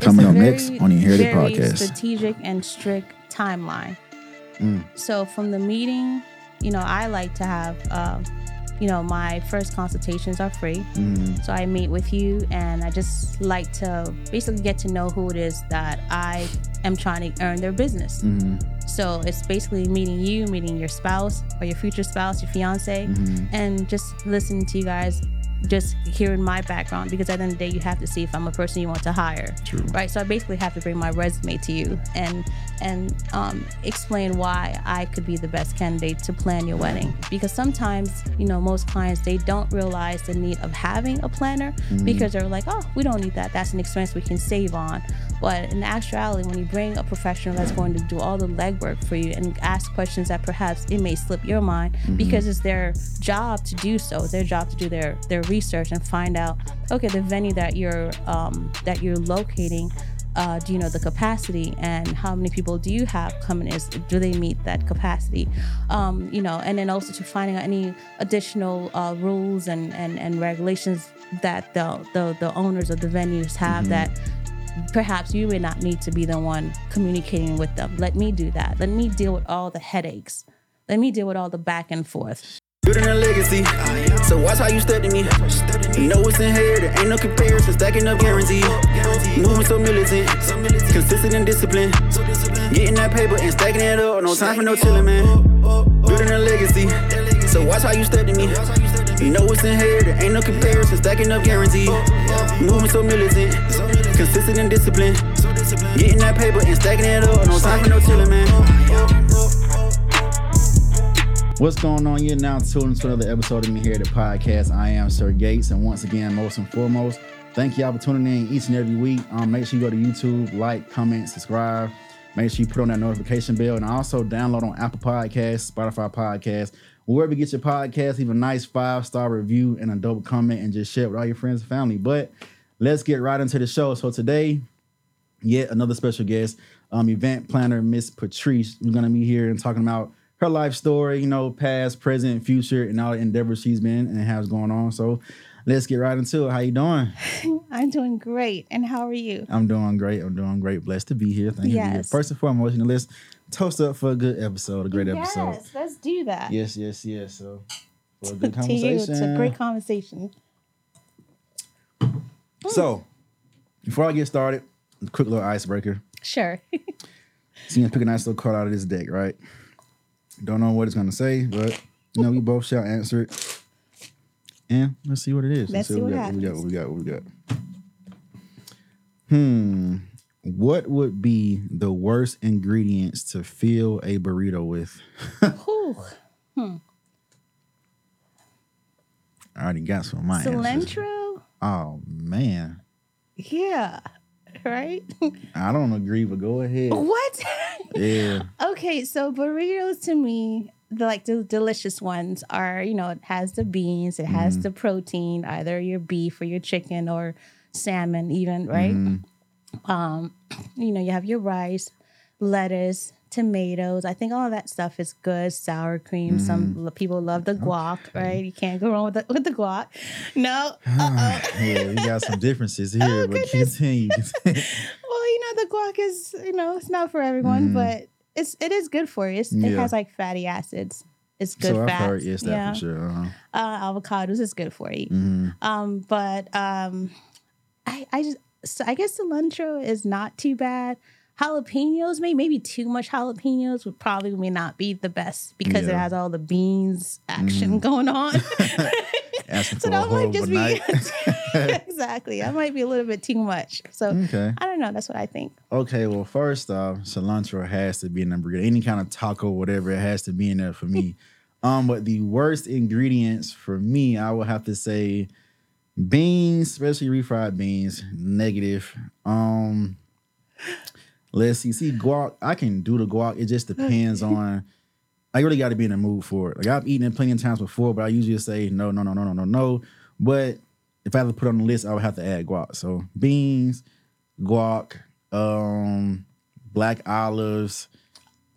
Coming up very, next on the Inherited very Podcast. Strategic and strict timeline. Mm. So from the meeting, you know, I like to have, um, you know, my first consultations are free. Mm. So I meet with you, and I just like to basically get to know who it is that I am trying to earn their business. Mm. So it's basically meeting you, meeting your spouse or your future spouse, your fiance, Mm-hmm. and just listening to you guys, just hearing my background. Because at the end of the day, you have to see if I'm a person you want to hire, True. right? So I basically have to bring my resume to you and and um, explain why I could be the best candidate to plan your wedding. Because sometimes, you know, most clients they don't realize the need of having a planner because they're like, oh, we don't need that. That's an expense we can save on. But in actuality, when you bring a professional that's going to do all the legwork for you and ask questions that perhaps it may slip your mind because it's their job to do so. It's their job to do their their research and find out, okay, the venue that you're um, that you're locating uh, do you know the capacity and how many people do you have coming is do they meet that capacity? Um, you know and then also to finding out any additional uh, rules and, and and regulations that the, the the owners of the venues have that perhaps you may not need to be the one communicating with them let me do that let me deal with all the headaches let me deal with all the back and forth Building a legacy. So watch how you step to me. You know it's inherited. Ain't no comparison. Stacking up guaranteed. Moving so militant. Consistent and disciplined. Getting that paper and stacking it up. No time for no chillin', man. Building a legacy. So watch how you step to me. You know it's inherited. Ain't no comparison. Stacking up guaranteed. Moving so militant. Consistent and disciplined. Getting that paper and stacking it up. No time for no chillin', man. What's going on? You're now tuned to another episode of Me Here, at the podcast. I am Sir Gates, and once again, most and foremost, thank y'all for tuning in each and every week. Um, make sure you go to YouTube, like, comment, subscribe. Make sure you put on that notification bell, and also download on Apple Podcasts, Spotify Podcasts, wherever you get your podcast. Leave a nice five star review and a dope comment, and just share it with all your friends and family. But let's get right into the show. So today, yet another special guest, um, event planner Miss Patrice. We're gonna be here and talking about her life story, you know, past, present, future, and all the endeavors she's been and has going on. So let's get right into it. How you doing? i'm doing great and how are you I'm doing great. I'm doing great. Blessed to be here. Thank you. Yes. First and foremost, you know, let's toast up for a good episode, a great episode. yes let's do that Yes, yes, yes. So for a good to you conversation. it's a great conversation So before I get started, a quick little icebreaker. sure So you gonna pick a nice little card out of this deck, right? Don't know what it's gonna say, but you know we both shall answer it. And let's see what it is. Let's see what, what we got, what we got. What we got. What we got. Hmm. What would be the worst ingredients to fill a burrito with? Hmm. I already got some of my answers. Oh man, yeah right I don't agree, but go ahead. what Yeah. okay so burritos to me the like the delicious ones are you know it has the beans it has Mm-hmm. the protein either your beef or your chicken or salmon even right Mm-hmm. um you know you have your rice lettuce tomatoes i think all of that stuff is good sour cream some Mm-hmm. people love the guac right you can't go wrong with the, with the guac no yeah, we got some differences here, but Oh, goodness. continue. well you know the guac is you know it's not for everyone but it's it is good for you it's, it. Has like fatty acids it's good so fats heard yes, that yeah for sure. Uh-huh. uh, avocados is good for you Mhm. um but um i i just so i guess cilantro is not too bad jalapenos maybe maybe too much jalapenos would probably may not be the best because it has all the beans action going on so that might just be exactly that might be a little bit too much so okay. i don't know that's what i think Okay. Well, first off, cilantro has to be in the burrito. Any kind of taco, whatever, it has to be in there for me. um, but the worst ingredients for me, I would have to say beans, especially refried beans, negative. Um, let's see. See, guac, I can do the guac. It just depends on. I really got to be in the mood for it. Like I've eaten it plenty of times before, but I usually say no, no, no, no, no, no, no. But if I had to put it on the list, I would have to add guac. So beans, guac, um, black olives.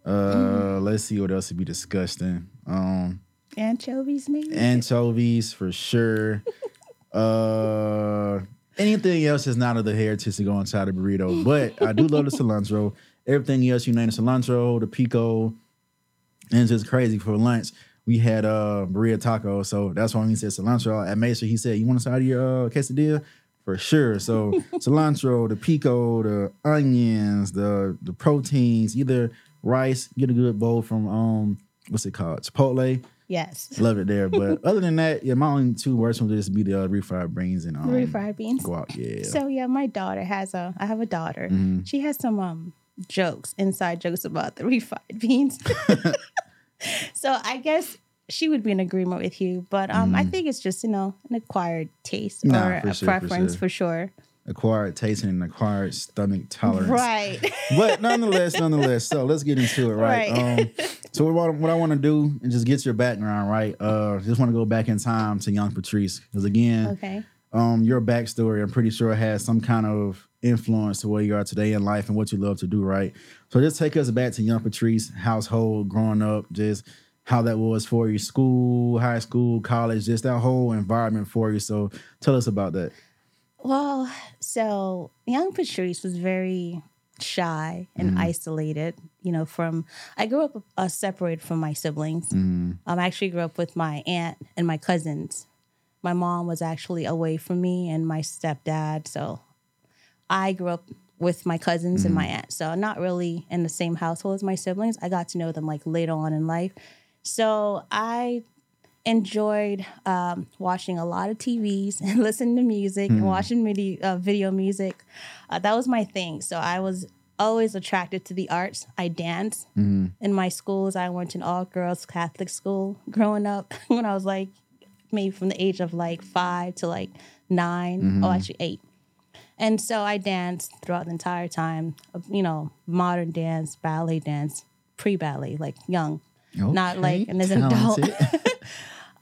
Uh, let's see what else would be disgusting. Um, anchovies maybe anchovies for sure. uh, Anything else is not of the heritage to go inside a burrito, but I do love the cilantro. Everything else, you name the cilantro, the pico, and it's just crazy for lunch. We had uh burrito taco, so that's why when he said cilantro at Mason, he said, "You want a side of your uh, quesadilla?" For sure. So cilantro, the pico, the onions, the the proteins, either rice, get a good bowl from um what's it called? Chipotle. Yes. Love it there. But other than that, yeah, my only two words would just be the uh, refried beans and um, Refried beans. guac. Yeah. So yeah, my daughter has a. I have a daughter. Mhm. She has some um jokes, inside jokes about the refried beans. so I guess she would be in agreement with you, but um, I think it's just you know an acquired taste Nah, or a sure, for preference sure. for sure. acquired taste and an acquired stomach tolerance. Right. But nonetheless, nonetheless, so let's get into it, right? Right. Um, so what, what I want to do and just get your background, right? Uh, just want to go back in time to young Patrice because again, okay. um, your backstory, I'm pretty sure has some kind of influence to where you are today in life and what you love to do, right? So just take us back to young Patrice household, growing up, just how that was for you, school, high school, college, just that whole environment for you. So tell us about that. Well, so young Patrice was very shy and isolated. You know, from I grew up uh, separated from my siblings. Mm, Um, I actually grew up with my aunt and my cousins. My mom was actually away from me and my stepdad. So I grew up with my cousins and my aunt. So not really in the same household as my siblings. I got to know them like later on in life. So I enjoyed um, watching a lot of TVs and listening to music and watching uh, video music. Uh, that was my thing. So I was always attracted to the arts. I danced mm, in my schools. I went to an all girls Catholic school growing up when I was like maybe from the age of like five to like 9 Oh, actually eight. And so I danced throughout the entire time of, you know, modern dance, ballet dance, pre ballet, like young, not like and as an adult.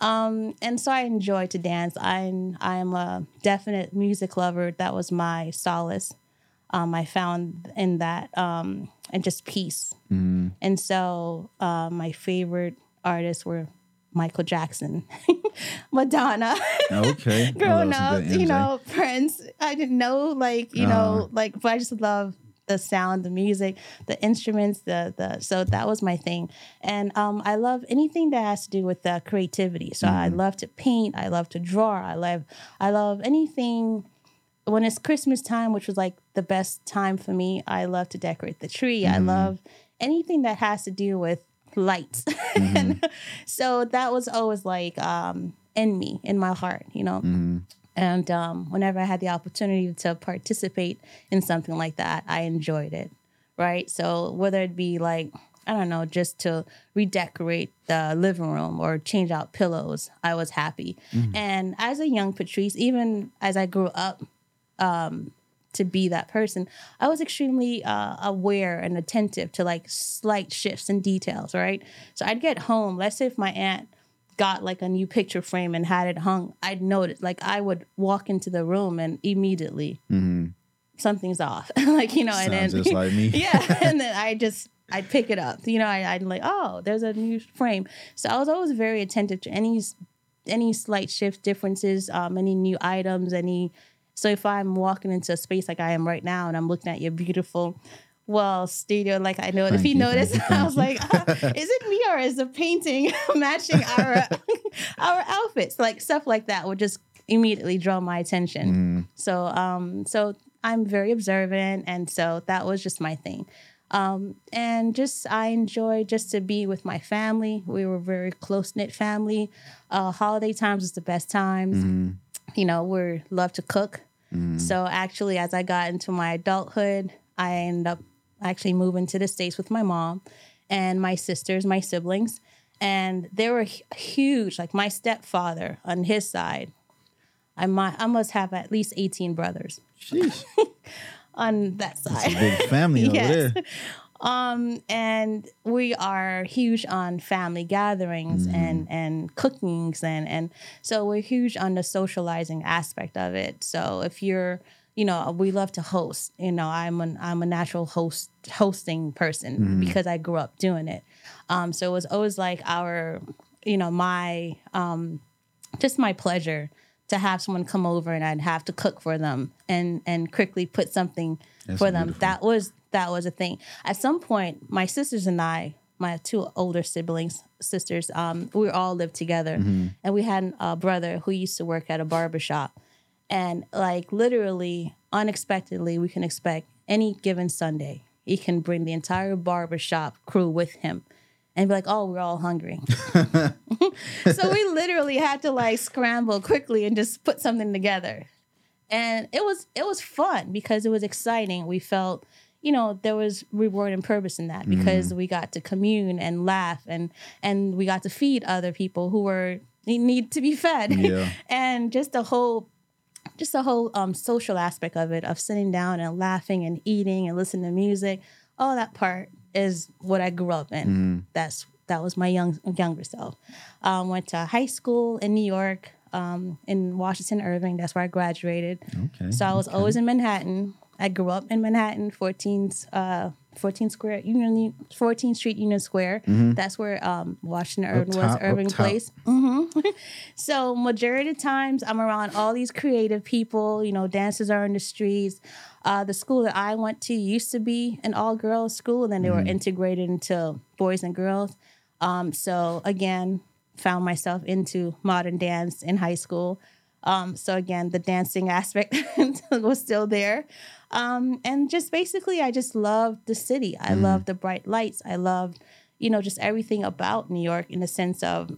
Um, and so I enjoy to dance. I'm I'm a definite music lover. That was my solace. Um, I found in that um, and just peace. Mm, And so uh, my favorite artists were Michael Jackson, Madonna. okay. Growing love up, you know, Prince. I didn't know, like, you Uh-huh. know, like, but I just love the sound, the music, the instruments, the the. So that was my thing, and um, I love anything that has to do with the creativity. So I love to paint. I love to draw. I love I love anything. When it's Christmas time, which was like the best time for me, I love to decorate the tree. I love anything that has to do with lights. and so that was always like um, in me, in my heart, you know. Mm, And um, whenever I had the opportunity to participate in something like that, I enjoyed it. Right. So whether it be like, I don't know, just to redecorate the living room or change out pillows, I was happy. And as a young Patrice, even as I grew up, um, to be that person, I was extremely uh, aware and attentive to like slight shifts and details, right? So I'd get home, let's say if my aunt got like a new picture frame and had it hung, I'd notice, like I would walk into the room and immediately mhm. something's off. like, you know, and Sounds then just like me. yeah, and then I just I'd pick it up. You know, I, I'd like, oh, there's a new frame. So I was always very attentive to any any slight shift differences, um, any new items, any. So if I'm walking into a space like I am right now, and I'm looking at your beautiful. Well, studio, like I know if you you, notice, you, I was like, uh, is it me or is the painting matching our our outfits? Like stuff like that would just immediately draw my attention. Mm, So um so I'm very observant and so that was just my thing. Um and just I enjoy just to be with my family. We were very close knit family. Uh holiday times is the best times. mm, You know, we love to cook. mm. So actually as I got into my adulthood, I ended up actually moving to the States with my mom and my sisters, my siblings. And they were huge. Like my stepfather on his side, I might I must have at least 18 brothers on that It's a side. big family over there. Um, and we are huge on family gatherings and and cookings and and so we're huge on the socializing aspect of it. So if you're you know, we love to host. You know, I'm an I'm a natural host hosting person because I grew up doing it. Um, so it was always like our, you know, my um, just my pleasure to have someone come over and I'd have to cook for them and and quickly put something That's for them. beautiful. That was that was a thing. At some point, my sisters and I, my two older siblings, sisters, um, we all lived together, Mm-hmm. and we had a brother who used to work at a barber shop, and like literally, unexpectedly, we can expect any given Sunday, he can bring the entire barber shop crew with him. And be like, oh, we're all hungry. so we literally had to like scramble quickly and just put something together and it was it was fun because it was exciting we felt you know there was reward and purpose in that because we got to commune and laugh and and we got to feed other people who were need to be fed. Yeah. and just the whole just the whole um, social aspect of it of sitting down and laughing and eating and listening to music all that part is what i grew up in. That's that was my young younger self. Um, went to high school in new york um, in washington irving. That's where i graduated. Okay. so i was always in manhattan i grew up in manhattan 14th uh, 14th Square, Union, 14th Street, Union Square. That's where um, Washington Irving was, Irving. Place. hmm so majority of times I'm around all these creative people. You know, dancers are in the streets. Uh, the school that I went to used to be an all girls school, and then they were integrated into boys and girls. Um, so again, found myself into modern dance in high school. Um, so again, the dancing aspect was still there. Um, and just basically, I just loved the city. I loved the bright lights. I loved, you know, just everything about New York in the sense of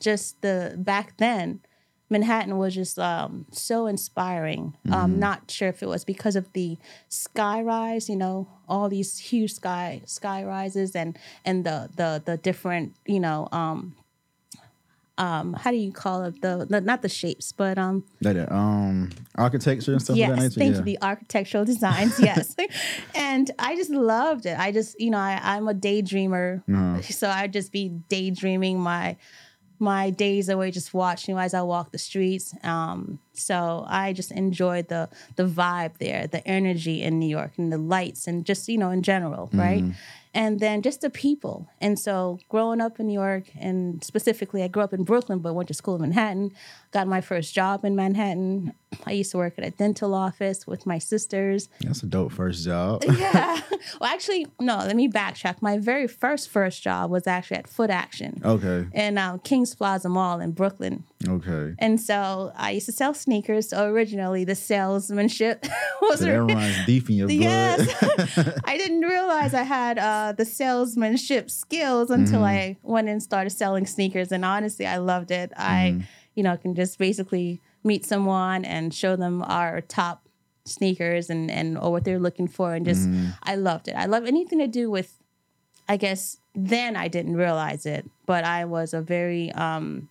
just the back then. Manhattan was just um, so inspiring. Um, not sure if it was because of the sky rise, you know, all these huge sky sky rises and and the the the different, you know, um, um, how do you call it? The, the not the shapes, but um, that, um, architecture and stuff yes, of that nature. thank yeah. you. The architectural designs, yes. and I just loved it. I just, you know, I, I'm a daydreamer, Uh-huh. so I'd just be daydreaming my my days away, just watching as I walk the streets. Um, so I just enjoyed the the vibe there, the energy in New York, and the lights, and just you know, in general, right? And then just the people. And so growing up in New York, and specifically, I grew up in Brooklyn, but went to school in Manhattan. Got my first job in Manhattan. I used to work at a dental office with my sisters. That's a dope first job. Yeah. well, actually, no. Let me backtrack. My very first first job was actually at Foot Action okay. in um, Kings Plaza Mall in Brooklyn. Okay. And so I used to sell sneakers. So originally, the salesmanship was So that runs deep in your blood. Yes. I didn't realize I had uh, the salesmanship skills until I went and started selling sneakers. And honestly, I loved it. I, you know, can just basically meet someone and show them our top sneakers and, and or what they're looking for. And just, I loved it. I love anything to do with, I guess then I didn't realize it, but I was a very um,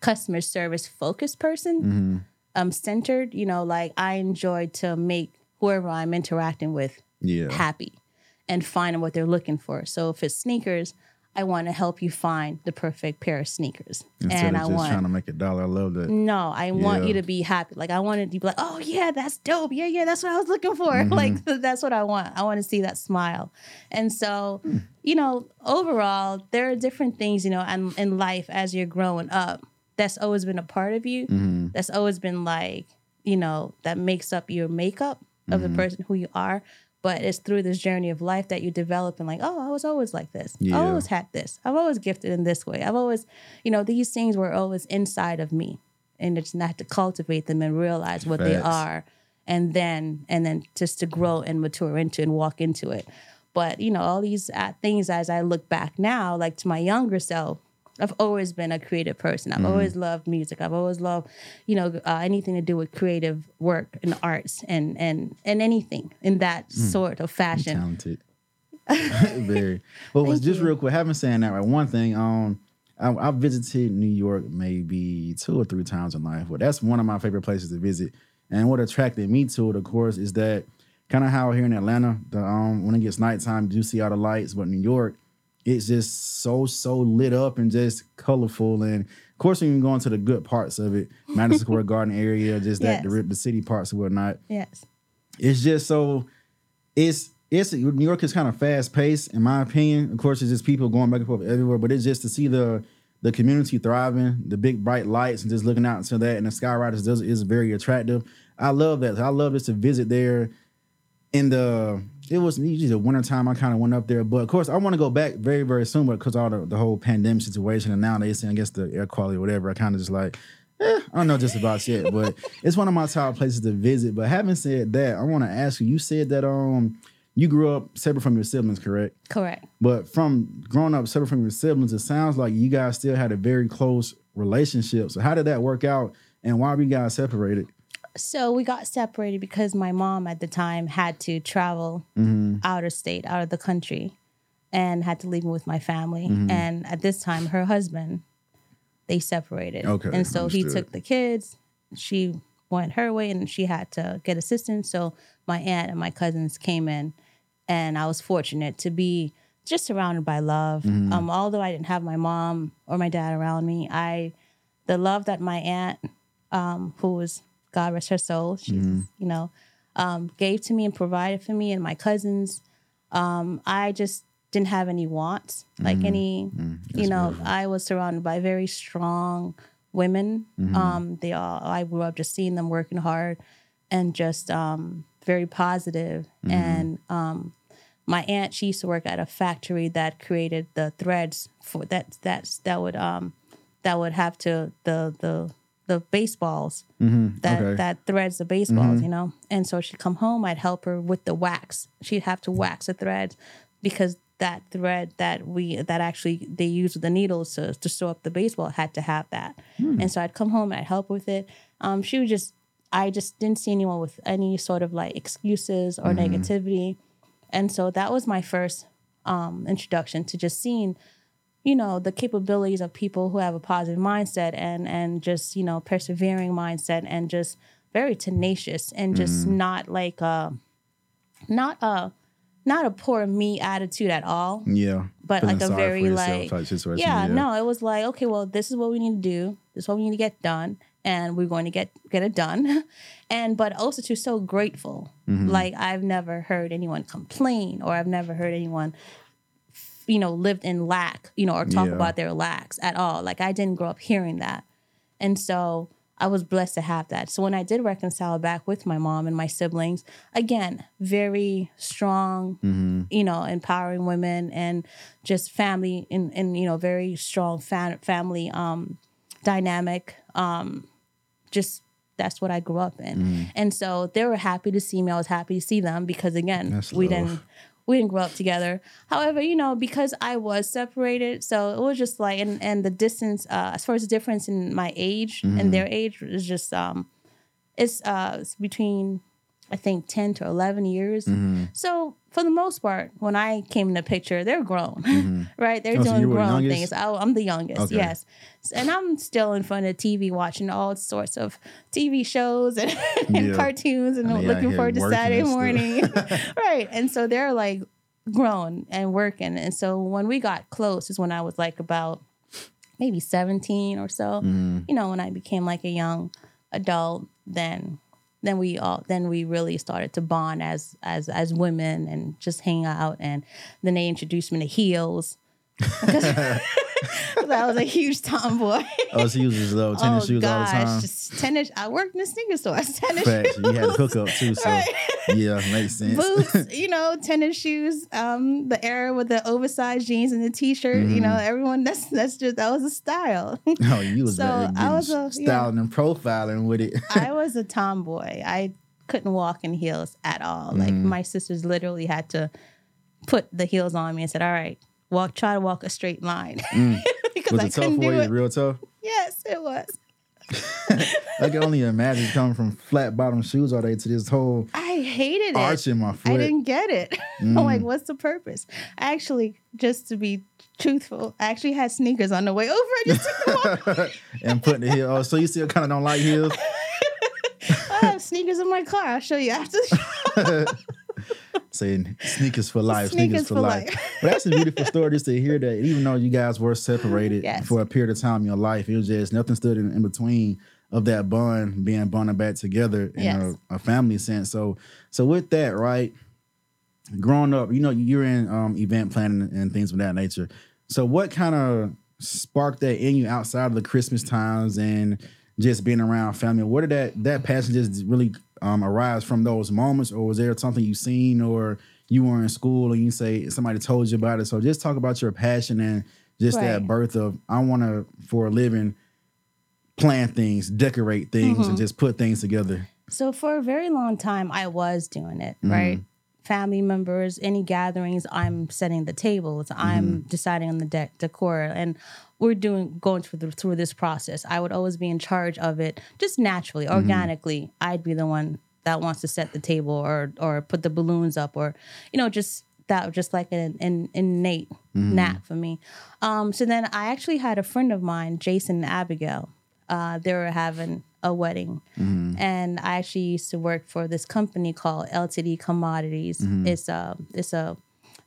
customer service focused person um centered you know like i enjoy to make whoever i'm interacting with Yeah. happy and find what they're looking for so if it's sneakers i want to help you find the perfect pair of sneakers Instead and of i just want trying to make a dollar. I love that. no, I want you to be happy. Like I wanted you to be like, oh yeah, that's dope. Yeah, yeah, that's what I was looking for. Mm-hmm. Like that's what I want. I want to see that smile. And so, Hmm. you know, overall, there are different things, you know, and in life as you're growing up, that's always been a part of you. Mm-hmm. That's always been like, you know, that makes up your makeup of Mm-hmm. the person who you are. But it's through this journey of life that you develop and like, oh, I was always like this. Yeah. I always had this. I've always gifted in this way. I've always, you know, these things were always inside of me. And it's not to cultivate them and realize what they are and then and then just to grow and mature into and walk into it. But you know, all these uh, things as I look back now, like to my younger self, I've always been a creative person. I've always loved music. I've always loved, you know, uh, anything to do with creative work and arts and and and anything in that sort of fashion. talented. Very. Well, was just you. real quick. Having saying that, right? One thing, um, I, I visited New York maybe two or three times in life. Well, that's one of my favorite places to visit. And what attracted me to it, of course, is that kind of how here in Atlanta, the um, when it gets nighttime, you do see all the lights. But New York, it's just so so lit up and just colorful. And of course, when you go into the good parts of it, Madison Square Garden area, just that Yes. the, the city parts and whatnot Yes. it's just so it's it's New York is kind of fast paced in my opinion. Of course, it's just people going back and forth everywhere, but it's just to see the the community thriving, the big bright lights, and just looking out into that, and the Skyriders does is very attractive. I love that. I love just to visit there. In the it was usually the wintertime I kind of went up there, but of course I want to go back very very soon, but because all the, the whole pandemic situation and now they saying I guess the air quality or whatever, I kind of just like eh, I don't know just about shit, but it's one of my top places to visit. But having said that, I want to ask you. You said that um you grew up separate from your siblings, correct? Correct. But from growing up separate from your siblings, it sounds like you guys still had a very close relationship. So how did that work out, and why were you guys separated? So we got separated because my mom at the time had to travel Mm-hmm. out of state, out of the country, and had to leave me with my family. Mm-hmm. And at this time, her husband, they separated. Okay, And so he took the kids. She went her way, and she had to get assistance. So my aunt and my cousins came in, and I was fortunate to be just surrounded by love. Mm-hmm. Um, although I didn't have my mom or my dad around me, I the love that my aunt, um, who was God rest her soul, she's Mm-hmm. you know, um, gave to me and provided for me and my cousins. Um, I just didn't have any wants, Mm-hmm. like any, you know, I was surrounded by very strong women. Mm-hmm. Um, they all, I grew up just seeing them working hard and just um, very positive. Mm-hmm. And um, my aunt, she used to work at a factory that created the threads for that, that's, that would, um, that would have to, the, the, the baseballs that Mm-hmm. Okay. that threads the baseballs, you know. And so she'd come home, I'd help her with the wax. She'd have to wax the threads because that thread that we that actually they use with the needles to to sew up the baseball had to have that. And so I'd come home and I'd help with it. Um, she was just I just didn't see anyone with any sort of like excuses or negativity. And so that was my first um, introduction to just seeing you know the capabilities of people who have a positive mindset and and just you know persevering mindset and just very tenacious and just mm-hmm. not like a not a not a poor me attitude at all Yeah, but Feeling like a very like situation, yeah, no it was like okay well this is what we need to do. This is what we need to get done and we're going to get get it done. And but also to so grateful. Mm-hmm. like i've never heard anyone complain or i've never heard anyone you know lived in lack you know or talk Yeah. about their lacks at all like i didn't grow up hearing that and so I was blessed to have that. So when I did reconcile back with my mom and my siblings, again, very strong, Mm-hmm. you know, empowering women and just family and, and you know, very strong fa- family um, dynamic. Um, just that's what I grew up in. Mm-hmm. And so they were happy to see me. I was happy to see them because again, we didn't we didn't grow up together. However, you know, because I was separated, so it was just like and and the distance uh as far as the difference in my age Mm-hmm. and their age is just um it's uh it's between I think 10 to 11 years. Mm-hmm. So for the most part, when I came in the picture, they're grown, right? They're Oh, doing you were the grown things. I, I'm the youngest, Okay. yes. And I'm still in front of TV watching all sorts of TV shows and, and Yeah. cartoons and they out looking forward to Saturday morning. right. And so they're like grown and working. And so when we got close is when I was like about maybe 17 or so. Mm-hmm. You know, when I became like a young adult, then then we all then we really started to bond as as as women and just hang out and then they introduced me to heels. I was a huge tomboy. Oh, was just little tennis oh shoes all the time. just tennis. I worked in a sneaker store. Tennis Facts. shoes. You had a hook up too, so Right. yeah, makes sense. boots, you know, tennis shoes, um, the era with the oversized jeans and the t-shirt, you know, everyone that's that's just that was a style. oh, you was So, I was a- styling and profiling with it. I was a tomboy. I couldn't walk in heels at all. Like Mm-hmm. my sisters literally had to put the heels on me and said, "All right, walk try to walk a straight line." because Mm. was I it tough for you? it. Real tough. Yes, it was. I can only imagine coming from flat bottom shoes all day to this whole I hated it. arch in my I didn't get it. I'm Mm. like, what's the purpose? I actually, just to be truthful, I actually had sneakers on the way over. I just took them off. and put the heel. Oh, so you still kind of don't like heels? I have sneakers in my car. I'll show you after the show. Saying sneakers for life, sneakers, Sneakers for, for life. life. But that's a beautiful story just to hear that even though you guys were separated Yes. for a period of time in your life, it was just nothing stood in, in between of that bond being bonded back together in Yes. a, a family sense. So so with that, right? Growing up, you know, you're in um, event planning and things of that nature. So what kind of sparked that in you outside of the Christmas times and just being around family? Where did that that passion just really um, arise from those moments, or was there something you seen or you were in school and you say somebody told you about it? So just talk about your passion and just that birth of I want to for a living plan things, decorate things, Mm-hmm. and just put things together. So for a very long time, I was doing it, Mm-hmm. right? Family members, any gatherings, I'm setting the tables, Mm-hmm. I'm deciding on the de- decor, and we're doing going through through this process. I would always be in charge of it, just naturally, Mm-hmm. organically. I'd be the one that wants to set the table or or put the balloons up, or you know, just that just like an, an innate Mm-hmm. knack for me. Um, so then I actually had a friend of mine, Jason and Abigail. Uh, they were having a wedding, and I actually used to work for this company called LTD Commodities. It's a it's a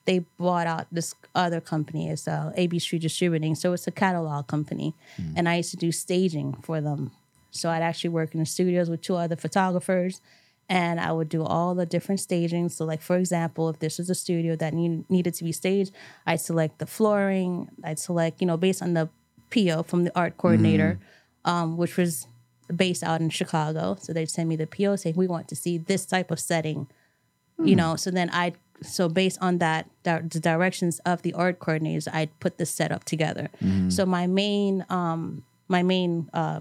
they bought out this other company. It's uh, ABC Distributing, so it's a catalog company, and I used to do staging for them. So I'd actually work in the studios with two other photographers, and I would do all the different staging. So, like for example, if this was a studio that need, needed to be staged, I'd select the flooring. I'd select, you know, based on the PO from the art coordinator, um, which was based out in Chicago. So they'd send me the PO saying we want to see this type of setting, you know. So then I, so based on that, the directions of the art coordinators, I'd put the setup together. So my main, um, my main uh,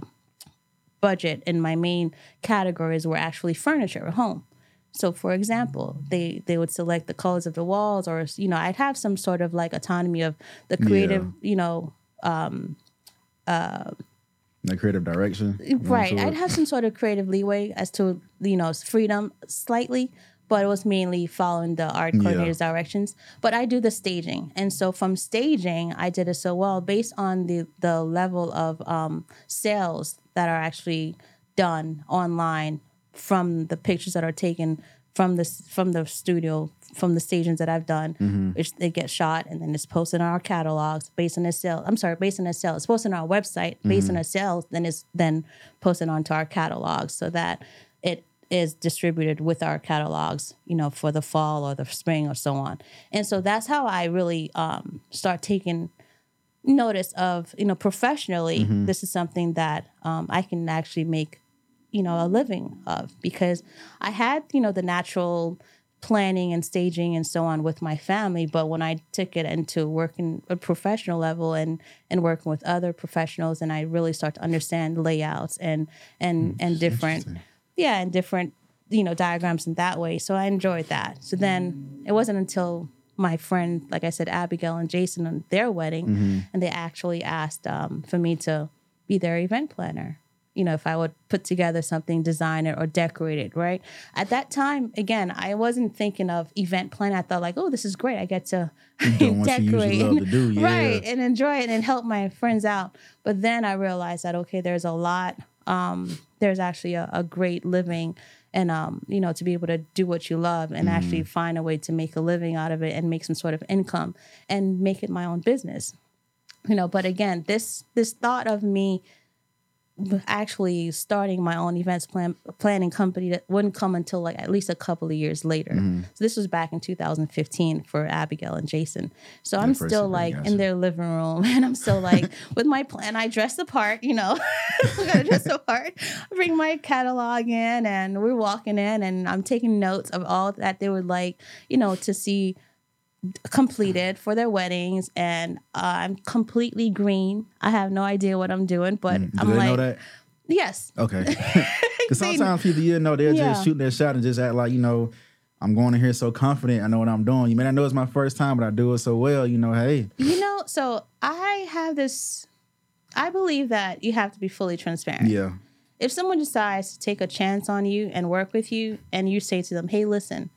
budget and my main categories were actually furniture at home. So, for example, they they would select the colors of the walls, or you know, I'd have some sort of like autonomy of the creative, you know, um, uh, The creative direction. right. I'd have some sort of creative leeway as to you know freedom slightly, but it was mainly following the art coordinator's directions. But I do the staging, and so from staging, I did it so well based on the the level of um, sales that are actually done online from the pictures that are taken from the from the studio from the stations that I've done, which they get shot and then it's posted on our catalogs based on the sale. I'm sorry, based on the sale. It's posted on our website based on the sales, then it's then posted onto our catalogs so that it is distributed with our catalogs, you know, for the fall or the spring or so on. And so that's how I really um, start taking notice of, you know, professionally, this is something that um, I can actually make you know a living of. Because i had you know the natural planning and staging and so on with my family but when i took it into working a professional level and and working with other professionals and i really start to understand layouts and and and different yeah and different you know diagrams in that way so i enjoyed that so then it wasn't until my friend like i said abigail and jason on their wedding and they actually asked um, for me to be their event planner you know, if I would put together something, design it or decorate it, right? At that time, again, I wasn't thinking of event planning. I thought like, oh, this is great. I get to decorate, what you usually love to do, yeah. right, and enjoy it and help my friends out. But then I realized that okay, there's a lot. Um, there's actually a, a great living, and um, you know, to be able to do what you love and Mm-hmm. actually find a way to make a living out of it and make some sort of income and make it my own business you know but again this this thought of me actually starting my own events plan planning company that wouldn't come until like at least a couple of years later. Mm-hmm. So this was back in 2015 for Abigail and Jason. So I'm still like in their living room and I'm still like with my plan. I dress the part, you know. I'm gonna dress the part. Bring my catalog in and we're walking in and I'm taking notes of all that they would like, you know, to see completed for their weddings and uh, I'm completely green. I have no idea what I'm doing, but Do I'm like know that? yes. Okay. Because sometimes people, you know, they're Yeah. just shooting their shot and just act like, you know, I'm going in here so confident. I know what I'm doing. You may not know it's my first time, but I do it so well. You know, hey, You know, so I have this I believe that you have to be fully transparent. yeah, If someone decides to take a chance on you and work with you and you say to them, "Hey, listen,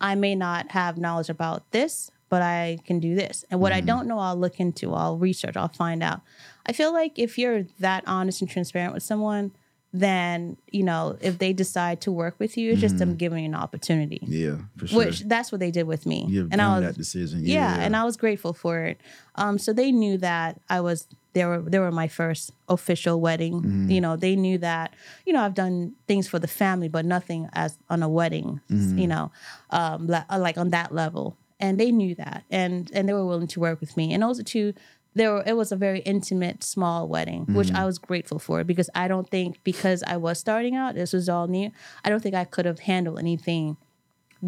I may not have knowledge about this, but I can do this. And what I mm. don't know, I'll look into, I'll research, I'll find out." I feel like if you're that honest and transparent with someone, then, you know, if they decide to work with you, it's just them giving you an opportunity. yeah, for sure. Which that's what they did with me. You've and I was that decision. yeah, Yeah, and I was grateful for it. Um, so they knew that I was they were they were my first official wedding. Mm-hmm. You know, they knew that you know I've done things for the family, but nothing as on a wedding. Mm-hmm. You know, um, like on that level, and they knew that, and and they were willing to work with me. And those are two there were, it was a very intimate, small wedding, which mm-hmm. I was grateful for because I don't think because I was starting out, this was all new. I don't think I could have handled anything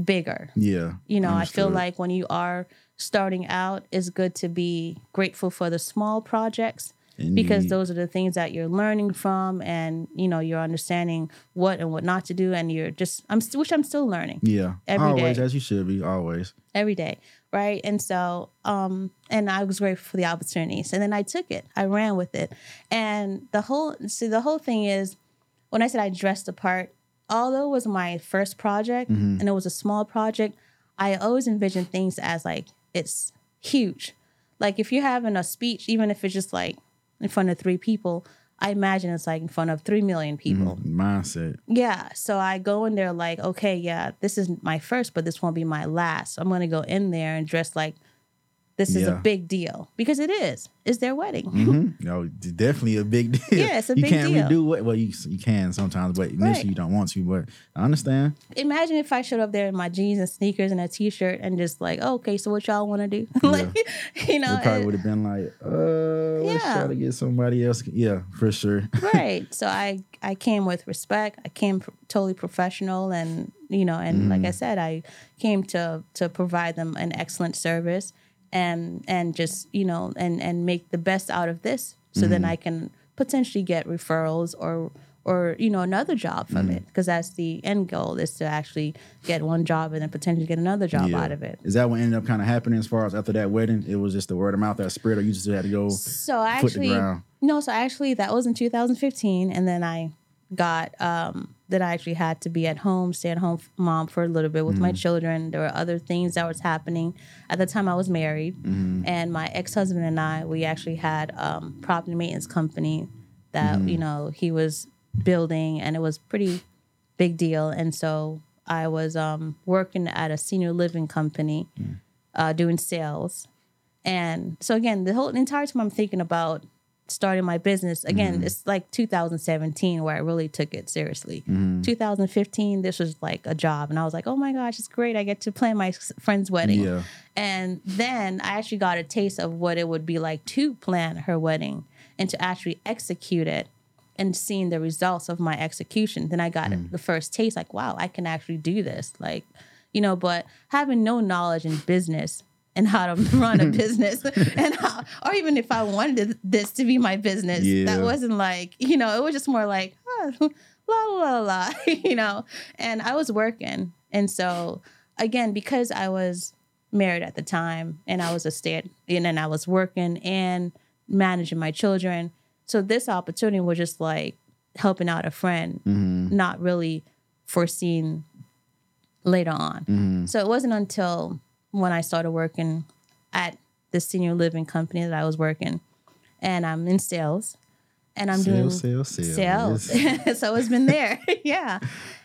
bigger. Yeah. You know, I feel like when you are starting out, it's good to be grateful for the small projects because those are the things that you're learning from and you know you're understanding what and what not to do and you're just i'm st- which i'm still learning Yeah. every always, day. as you should be, always. every day right and so um and i was grateful for the opportunities and then i took it i ran with it and the whole see the whole thing is when i said i dressed the part although it was my first project and it was a small project i always envisioned things as like it's huge like if you're having a speech even if it's just like in front of three people i imagine it's like in front of three million people mm-hmm. Mindset. yeah. So I go in there like, okay, yeah, this is my first, but this won't be my last. So I'm gonna go in there and dress like this is a big deal because it is. It's their wedding. Mm-hmm. No, definitely a big deal. Yeah, it's a you big deal. You can't redo what. Well, you you can sometimes, but initially Right. you don't want to. But I understand. Imagine if I showed up there in my jeans and sneakers and a t-shirt and just like, oh, okay, so what y'all want to do? like, you know, It probably would have been like, uh, let's Yeah. try to get somebody else. Yeah, for sure. right. So I I came with respect. I came pr- totally professional, and you know, and like I said, I came to to provide them an excellent service, and and just you know, and and make the best out of this, so then I mm-hmm. can potentially get referrals or or you know another job from mm-hmm. it because that's the end goal is to actually get one job and then potentially get another job Yeah. out of it. Is that what ended up kind of happening as far as after that wedding? It was just the word of mouth that spread, or you just had to go So I actually no, so actually that was in 2015, and then I got um that I actually had to be at home, stay at home mom for a little bit with Mm-hmm. my children. There were other things that was happening at the time. I was married, Mm-hmm. and my ex husband and I we actually had um property maintenance company that Mm-hmm. you know he was building, and it was pretty big deal. And so I was um working at a senior living company, Mm. uh, doing sales. And so again, the whole the entire time I'm thinking about starting my business. Again, Mm-hmm. it's like 2017 where I really took it seriously. Mm-hmm. 2015, this was like a job, and I was like, oh my gosh, it's great! I get to plan my friend's wedding. Yeah. And then I actually got a taste of what it would be like to plan her wedding and to actually execute it and seeing the results of my execution. Then I got Mm. the first taste like, wow, I can actually do this. Like, you know, but having no knowledge in business and how to run a business and how, or even if I wanted this to be my business, Yeah. that wasn't like, you know, it was just more like, oh, la la la la, you know, and I was working. And so again, because I was married at the time and I was a stay and then I was working and managing my children. So this opportunity was just like helping out a friend, mm-hmm. not really foreseen later on. Mm-hmm. So it wasn't until when I started working at the senior living company that I was working and I'm in sales and I'm doing Sales, sales, sales. sales. Yes. so it's been there. yeah.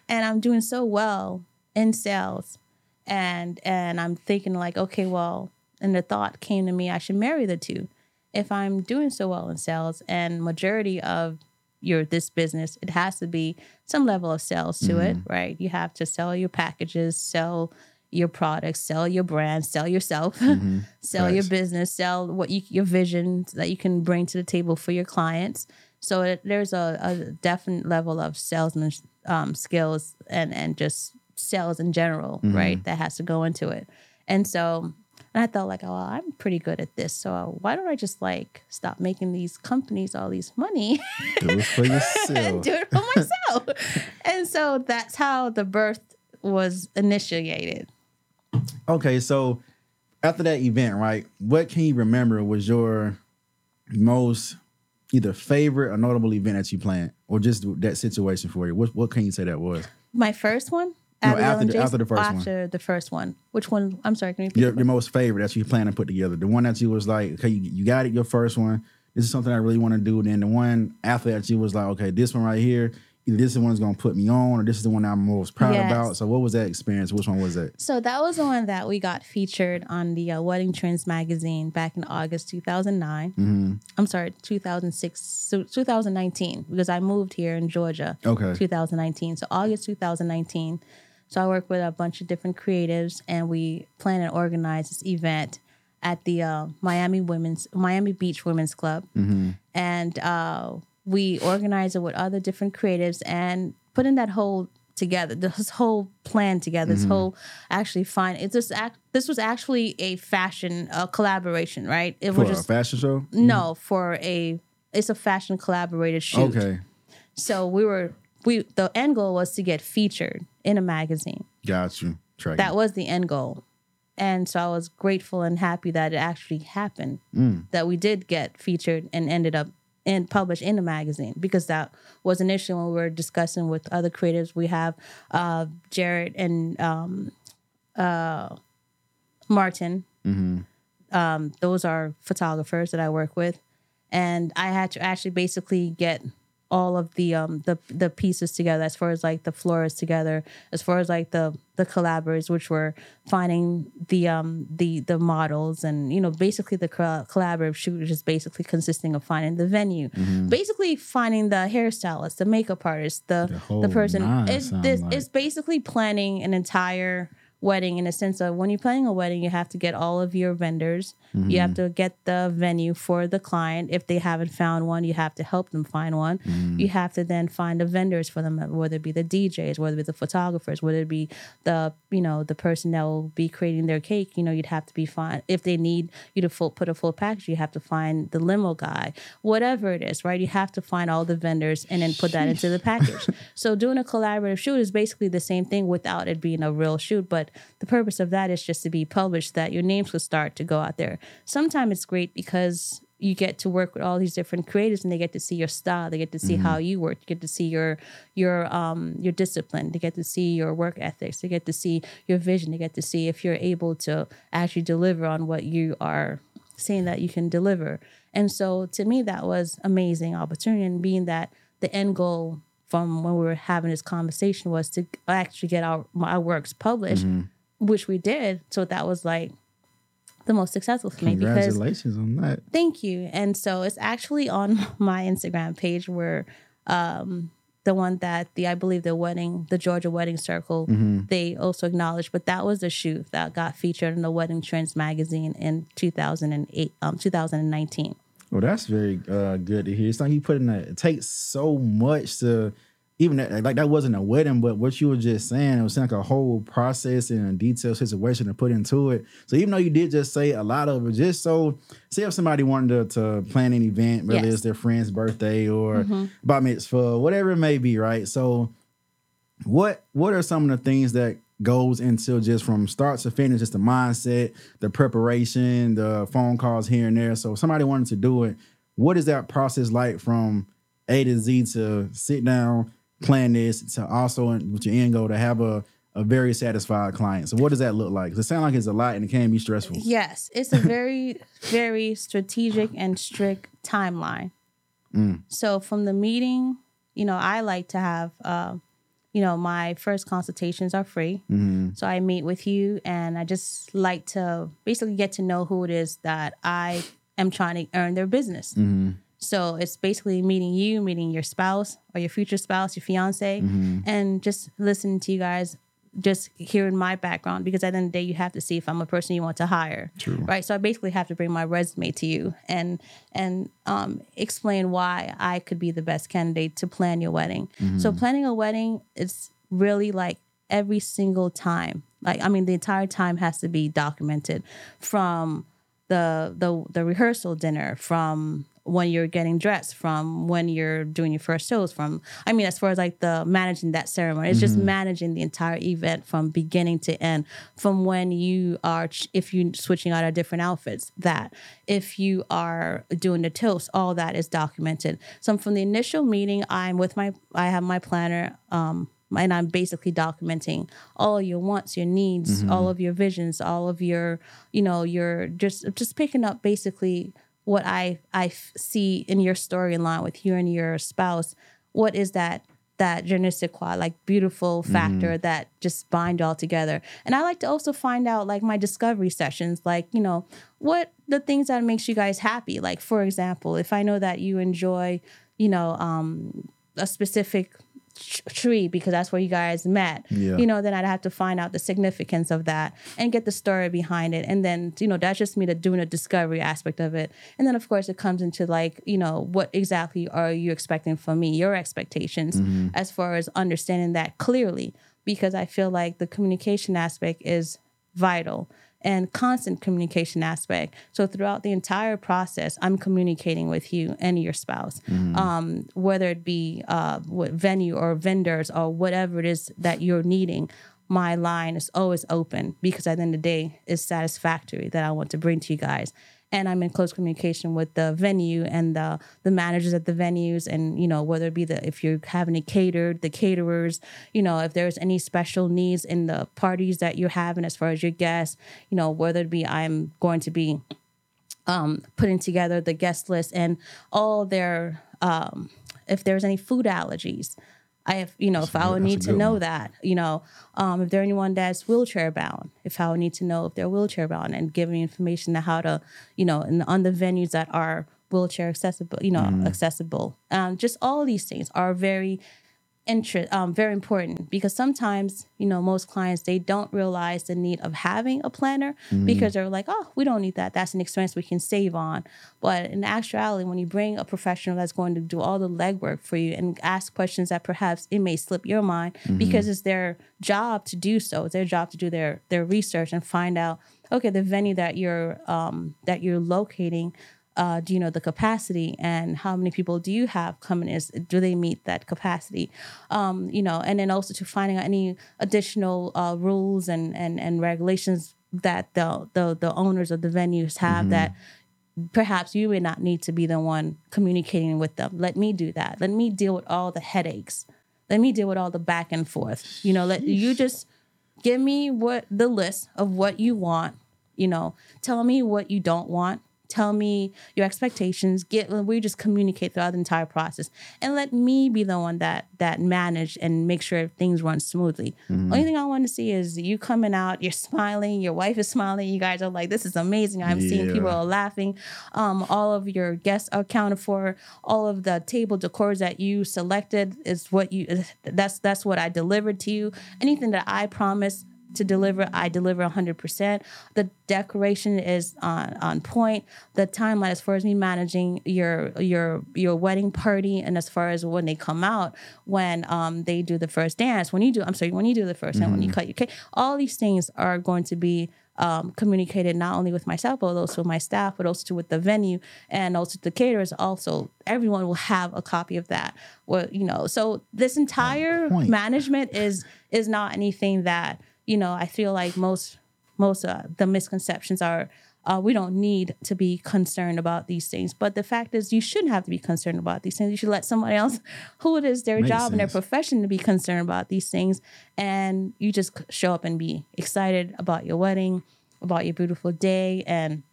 And I'm doing so well in sales. And and I'm thinking like, okay, well, and the thought came to me I should marry the two. If I'm doing so well in sales and majority of your this business, it has to be some level of sales to it, mm. right? You have to sell your packages, sell your products, sell your brand, sell yourself, sell your business, sell what you, your vision that you can bring to the table for your clients. So it, there's a, a definite level of salesman um, skills and and just sales in general, right? That has to go into it. And so, and I thought like, oh, I'm pretty good at this. So why don't I just like stop making these companies all these money Do it for and yourself. do it for myself? and so that's how the birth was initiated. Okay, so after that event, right? What can you remember was your most either favorite or notable event that you planned, or just that situation for you? What What can you say that was? My first one. No, after the- after the first one. After the first one. Which one? I'm sorry. Can you? Your, your most favorite that you plan to put together. The one that you was like, okay, you, you got it. Your first one. This is something I really want to do. Then the one after that, you was like, okay, this one right here. This is the one that's gonna put me on, or this is the one I'm most proud Yes. about. So, what was that experience? Which one was that? So that was the one that we got featured on the uh, Wedding Trends magazine back in August 2009. Mm-hmm. I'm sorry, 2006, so 2019, because I moved here in Georgia. Okay. 2019. So August 2019. So I work with a bunch of different creatives, and we plan and organize this event at the uh, Miami Women's Miami Beach Women's Club, and uh, we organize it with other different creatives and putting that whole together, this whole plan together, this whole actually fine. It's just act, this was actually a fashion uh, collaboration, right? It For was a just fashion show? no for a it's a fashion collaborated shoot. Okay. So we were we the end goal was to get featured in a magazine. Got you. That was the end goal. And so I was grateful and happy that it actually happened. That we did get featured and ended up and published in the magazine because that was initially when we were discussing with other creatives. We have uh, Jared and um, uh, Martin. Um, those are photographers that I work with, and I had to actually basically get all of the um the the pieces together as far as like the floors together as far as like the the collaborators which were finding the um the the models and you know basically the co- collaborative shoot which is basically consisting of finding the venue. Basically finding the hairstylist the makeup artist the the, whole person. it's this like. it's basically planning an entire wedding in a sense of when you're planning a wedding you have to get all of your vendors. You have mm-hmm. to get the venue for the client. If they haven't found one you have to help them find one. Mm-hmm. You have to then find the vendors for them whether it be the djs whether it be the photographers whether it be the you know the person that will be creating their cake. You know you'd have to be fine. If they need you to full, put a full package you have to find the limo guy. Whatever it is right? You have to find all the vendors and then put that into the package. So doing a collaborative shoot is basically the same thing without it being a real shoot but the purpose of that is just to be published that your names will start to go out there. Sometimes it's great because you get to work with all these different creators and they get to see your style. They get to see how you work. You get to see your your um your discipline. They get to see your work ethics. They get to see your vision. They get to see if you're able to actually deliver on what you are saying that you can deliver. And so to me that was amazing opportunity and being that the end goal from when we were having this conversation was to actually get our our works published which we did so that was like the most successful for me because Congratulations on that. Thank you. And so it's actually on my Instagram page where um the one that the I believe the wedding, the Georgia Wedding Circle, they also acknowledged, but that was the shoot that got featured in the Wedding Trends magazine in 2008, um, 2019. Well, that's very uh, good to hear. It's like you put in that. It takes so much to even that, like that wasn't a wedding, but what you were just saying, it was like a whole process and a detailed situation to put into it. So even though you did just say a lot of it, just so say if somebody wanted to, to plan an event, whether Yes. it's their friend's birthday or bar mitzvah, whatever it may be, right? So what what are some of the things that goes into just from start to finish, just the mindset, the preparation, the phone calls here and there. So if somebody wanted to do it, what is that process like from A to Z to sit down, plan this, to also with your end goal to have a a very satisfied client. So what does that look like? 'Cause it sounds like it's a lot and it can be stressful. Yes, it's a very, very strategic and strict timeline. So from the meeting, you know, I like to have, uh, you know, my first consultations are free. Mm-hmm. So I meet with you, and I just like to basically get to know who it is that I am trying to earn their business. Mm-hmm. So it's basically meeting you, meeting your spouse or your future spouse, your fiance, mm-hmm. and just listening to you guys, just hearing my background because at the end of the day, you have to see if I'm a person you want to hire. True. Right. So I basically have to bring my resume to you and and um, explain why I could be the best candidate to plan your wedding. So planning a wedding is really like every single time. Like I mean, the entire time has to be documented from the the the rehearsal dinner from when you're getting dressed from when you're doing your first shows from i mean as far as like the managing that ceremony it's just managing the entire event from beginning to end from when you are ch- if you're switching out of different outfits that if you are doing the toast all that is documented. So from the initial meeting i'm with my i have my planner um and I'm basically documenting all your wants, your needs, all of your visions, all of your, you know, your just just picking up basically what I I see in your storyline with you and your spouse. What is that that je ne sais quoi, like beautiful factor that just bind y'all together? And I like to also find out like my discovery sessions, like you know what the things that makes you guys happy. Like for example, if I know that you enjoy, you know, um, a specific tree because that's where you guys met Yeah. you know then i'd have to find out the significance of that and get the story behind it. And then you know that's just me to doing a discovery aspect of it. And then of course it comes into like you know what exactly are you expecting from me your expectations mm-hmm. as far as understanding that clearly because i feel like the communication aspect is vital and constant communication aspect. So throughout the entire process, I'm communicating with you and your spouse, um, whether it be uh, what venue or vendors or whatever it is that you're needing. My line is always open because at the end of the day, it's satisfactory that I want to bring to you guys. And I'm in close communication with the venue and the the managers at the venues, and you know whether it be the if you're having it catered, the caterers, you know if there's any special needs in the parties that you're having as far as your guests, you know whether it be I'm going to be um, putting together the guest list and all their um, if there's any food allergies. I have, you know, if I would need to know one. that, you know, um, if there anyone that's wheelchair bound, if I would need to know if they're wheelchair bound and giving information to how to, you know, and on the venues that are wheelchair accessible, you know, Mm-hmm. accessible. Um, just all these things are very interest um, very important because sometimes you know most clients they don't realize the need of having a planner because they're like oh we don't need that. That's an expense we can save on. But in actuality when you bring a professional that's going to do all the legwork for you and ask questions that perhaps it may slip your mind because it's their job to do so. It's their job to do their their research and find out okay the venue that you're um, that you're locating uh, do you know the capacity and how many people do you have coming is do they meet that capacity? Um, you know and then also to finding out any additional uh, rules and, and and regulations that the, the the owners of the venues have that perhaps you may not need to be the one communicating with them. Let me do that. Let me deal with all the headaches. Let me deal with all the back and forth. You know let you just give me what the list of what you want. You know tell me what you don't want tell me your expectations get we just communicate throughout the entire process. And let me be the one that that manage and make sure things run smoothly. Only thing i want to see is you coming out you're smiling your wife is smiling you guys are like this is amazing. I'm seeing people are laughing. Um, all of your guests are accounted for. All of the table decors that you selected is what you that's that's what i delivered to you. Anything that i promised to deliver i deliver 100% the decoration is on on point. The timeline as far as me managing your your your wedding party and as far as when they come out when um they do the first dance when you do i'm sorry when you do the 1st and when you cut your cake all these things are going to be um, communicated not only with myself but also with my staff but also to with the venue and also the caterers also. Everyone will have a copy of that. Well you know so this entire management is is not anything that you know i feel like most most uh, the misconceptions are uh, we don't need to be concerned about these things. But the fact is you shouldn't have to be concerned about these things. You should let somebody else who it is their Makes job and their profession to be concerned about these things. And you just show up and be excited about your wedding about your beautiful day and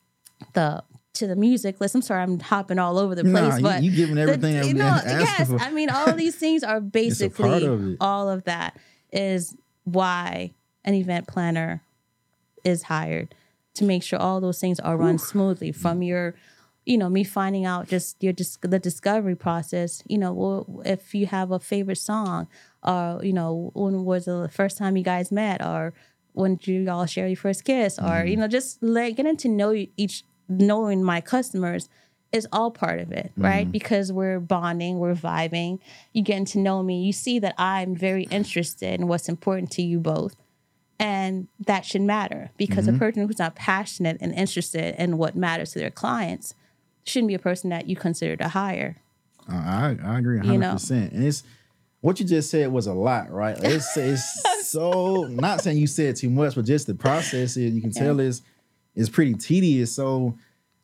the to the music. List. I'm sorry, I'm hopping all over the place, Nah, you- but you giving everything that you know, yes, for. I mean, all of these things are basically of all of that is why an event planner is hired to make sure all those things are run smoothly from your you know me finding out just your just the discovery process you know well, if you have a favorite song or you know when was the first time you guys met or when did you all share your first kiss or mm-hmm. you know just like getting to know each knowing my customers is all part of it right? Mm-hmm. Because we're bonding we're vibing. You getting to know me you see that i'm very interested in what's important to you both and that should matter because a person who's not passionate and interested in what matters to their clients shouldn't be a person that you consider to hire. Uh, I I agree hundred You know. percent. And it's what you just said was a lot, right? It's it's so not saying you said too much, but just the process is you can tell is is pretty tedious. So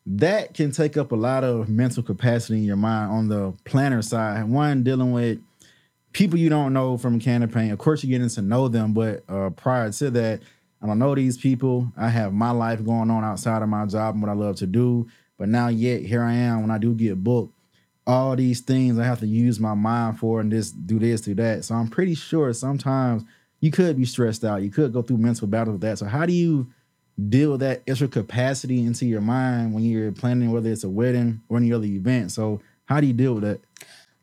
that can take up a lot of mental capacity in your mind on the planner side. One dealing with people you don't know from campaign. Of course, you're getting to know them, but uh, prior to that, I don't know these people. I have my life going on outside of my job and what I love to do. But now, yet here I am when I do get booked. All these things I have to use my mind for and just do this, do that. So I'm pretty sure sometimes you could be stressed out. You could go through mental battles with that. So how do you deal with that extra capacity into your mind when you're planning whether it's a wedding or any other event? So how do you deal with that?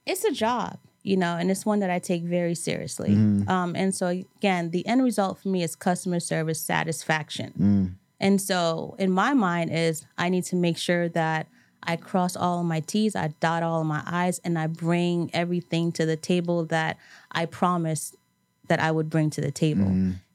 It's a job. You know, and it's one that I take very seriously. Mm-hmm. Um, and so again, the end result for me is customer service satisfaction. Mm. And so in my mind is I need to make sure that I cross all of my T's, I dot all of my I's, and I bring everything to the table that I promised that I would bring to the table.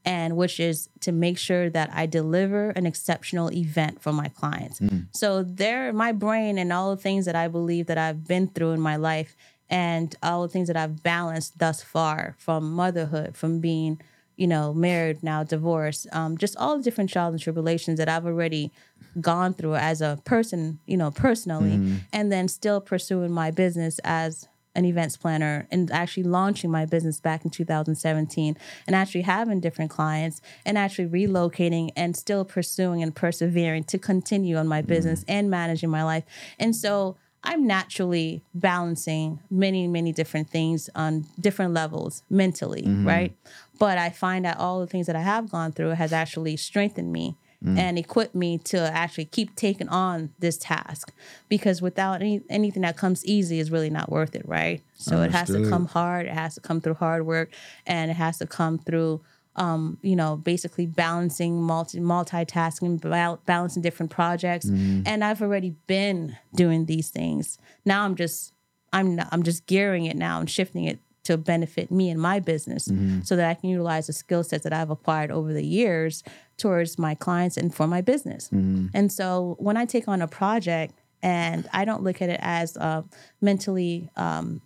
And which is to make sure that I deliver an exceptional event for my clients. So there, my brain and all the things that I believe that I've been through in my life and all the things that I've balanced thus far from motherhood, from being, you know, married, now divorced, um, just all the different trials and tribulations that I've already gone through as a person, you know, personally, and then still pursuing my business as an events planner and actually launching my business back in 2017 and actually having different clients and actually relocating and still pursuing and persevering to continue on my business and managing my life. And so I'm naturally balancing many, many different things on different levels mentally, mm-hmm. right? But I find that all the things that I have gone through has actually strengthened me mm. and equipped me to actually keep taking on this task because without any, anything that comes easy is really not worth it, right? So it has to come hard, it has to come through hard work, and it has to come through um, you know, basically balancing multi multitasking, bal- balancing different projects. And I've already been doing these things. Now I'm just I'm I'm just gearing it now and shifting it to benefit me and my business so that I can utilize the skill sets that I've acquired over the years towards my clients and for my business. And so when I take on a project and I don't look at it as uh, mentally um,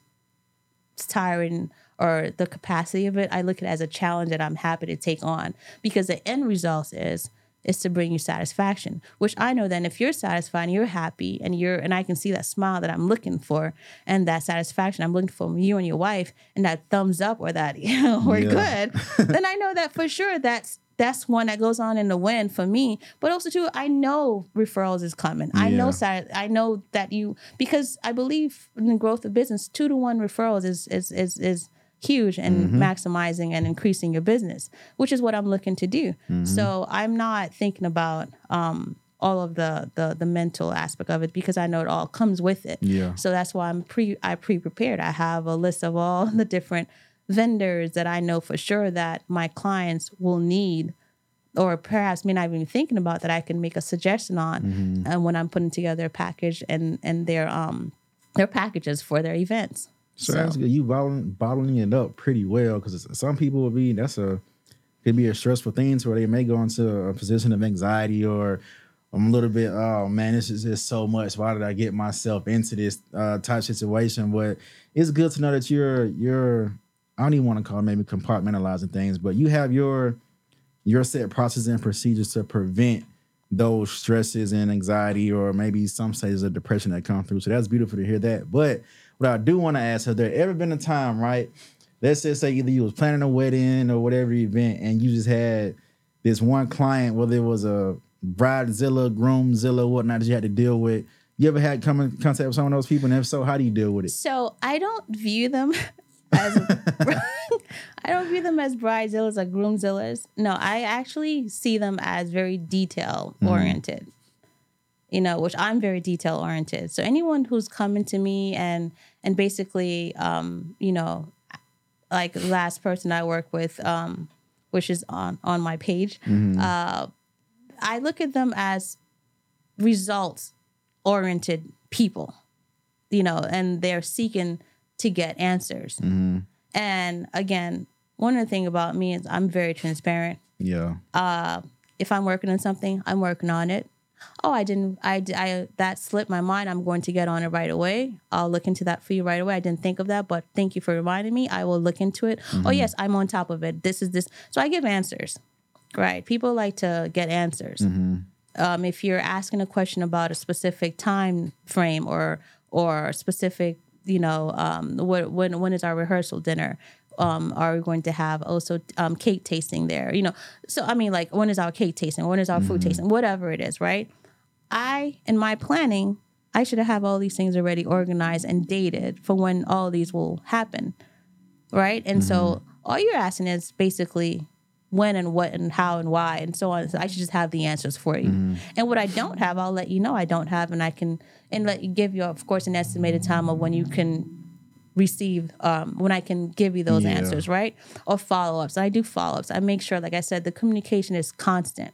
tiring or the capacity of it, I look at it as a challenge that I'm happy to take on because the end result is is to bring you satisfaction, which I know then if you're satisfied and you're happy and you're and I can see that smile that I'm looking for and that satisfaction I'm looking for from you and your wife and that thumbs up or that you know we're Yeah. good, then I know that for sure that's that's one that goes on in the win for me. But also too, I know referrals is coming. I know Yeah. I know that you because I believe in the growth of business, two to one referrals is is is is huge and maximizing and increasing your business, which is what I'm looking to do. So I'm not thinking about um all of the the the mental aspect of it because I know it all comes with it. Yeah. So that's why I'm pre I pre prepared. I have a list of all the different vendors that I know for sure that my clients will need or perhaps may not even thinking about that I can make a suggestion on and when I'm putting together a package and and their um their packages for their events. So, that's good. You bottling, bottling it up pretty well because some people will be that's a could be a stressful thing to where they may go into a position of anxiety or I'm a little bit oh man this is just so much why did I get myself into this uh, type situation but it's good to know that you're you're I don't even want to call it maybe compartmentalizing things but you have your your set processes and procedures to prevent those stresses and anxiety or maybe some stages of depression that come through. So that's beautiful to hear that. But what I do want to ask, have there ever been a time, right? Let's just say either you was planning a wedding or whatever event and you just had this one client, whether it was a bridezilla, groomzilla, whatnot that you had to deal with. You ever had come in contact with some of those people? And if so, how do you deal with it? So I don't view them as I don't view them as bridezillas or groomzillas. No, I actually see them as very detail oriented. Mm-hmm. You know, which I'm very detail oriented. So anyone who's coming to me and and basically, um, you know, like last person I work with, um, which is on on my page, uh, I look at them as results oriented people, you know, and they're seeking to get answers. And again, one of the thing about me is I'm very transparent. Yeah. Uh, If I'm working on something, I'm working on it. Oh, I didn't. I, I that slipped my mind. I'm going to get on it right away. I'll look into that for you right away. I didn't think of that, but thank you for reminding me. I will look into it. Oh yes, I'm on top of it. This is this. So I give answers. Right. People like to get answers. Um, if you're asking a question about a specific time frame or or specific, you know, um, what, when when is our rehearsal dinner? Um, are we going to have also um, cake tasting there? You know, so I mean, like, when is our cake tasting? When is our food tasting? Whatever it is, right? I, in my planning, I should have all these things already organized and dated for when all these will happen, right? And so all you're asking is basically when and what and how and why and so on. So I should just have the answers for you. And what I don't have, I'll let you know I don't have, and I can and let you give you, of course, an estimated time of when you can receive um, when I can give you those Yeah. answers, right? Or follow ups. I do follow ups. I make sure, like I said, the communication is constant,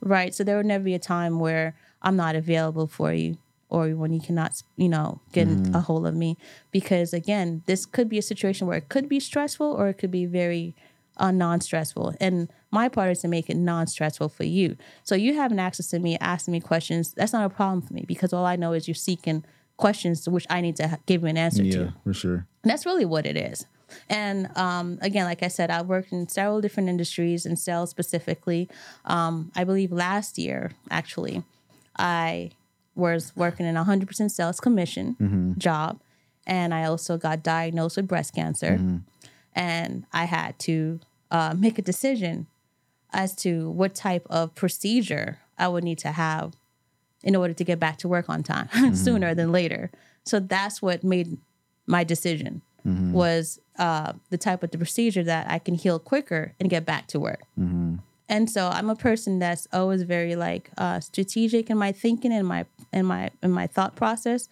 right? So there would never be a time where I'm not available for you or when you cannot, you know, get a hold of me. Because again, this could be a situation where it could be stressful or it could be very uh, non-stressful. And my part is to make it non-stressful for you. So you having access to me, asking me questions, that's not a problem for me because all I know is you're seeking questions to which I need to give you an answer to. Yeah, for sure. And that's really what it is. And um, again, like I said, I've worked in several different industries and sales specifically. Um, I believe last year, actually, I was working in a 100% sales commission job. And I also got diagnosed with breast cancer. And I had to uh, make a decision as to what type of procedure I would need to have in order to get back to work on time sooner than later. So that's what made my decision was uh, the type of the procedure that I can heal quicker and get back to work. And so I'm a person that's always very like uh, strategic in my thinking and my in my in my thought process.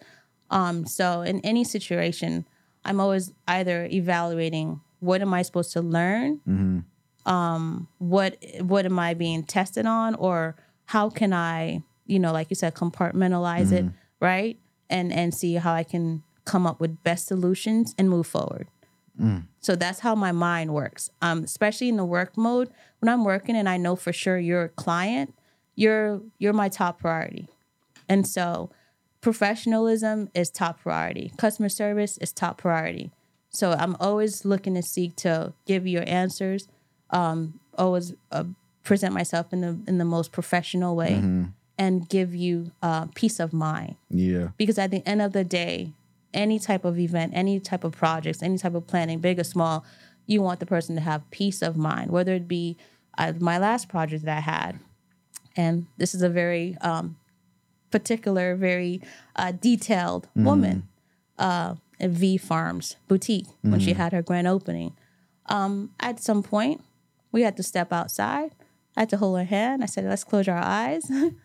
Um, so in any situation, I'm always either evaluating what am I supposed to learn, um, what what am I being tested on, or how can I, you know, like you said, compartmentalize it, right, and and see how I can come up with best solutions and move forward. So that's how my mind works. Um, especially in the work mode, when I'm working and I know for sure you're a client, you're you're my top priority. And so professionalism is top priority. Customer service is top priority. So I'm always looking to seek to give your answers. Um, always uh, present myself in the in the most professional way and give you uh, peace of mind Yeah. because at the end of the day, any type of event, any type of projects, any type of planning, big or small, you want the person to have peace of mind. Whether it be uh, my last project that I had, and this is a very um, particular, very uh, detailed woman uh, at V Farms boutique when she had her grand opening. Um, at some point, we had to step outside. I had to hold her hand. I said, "Let's close our eyes."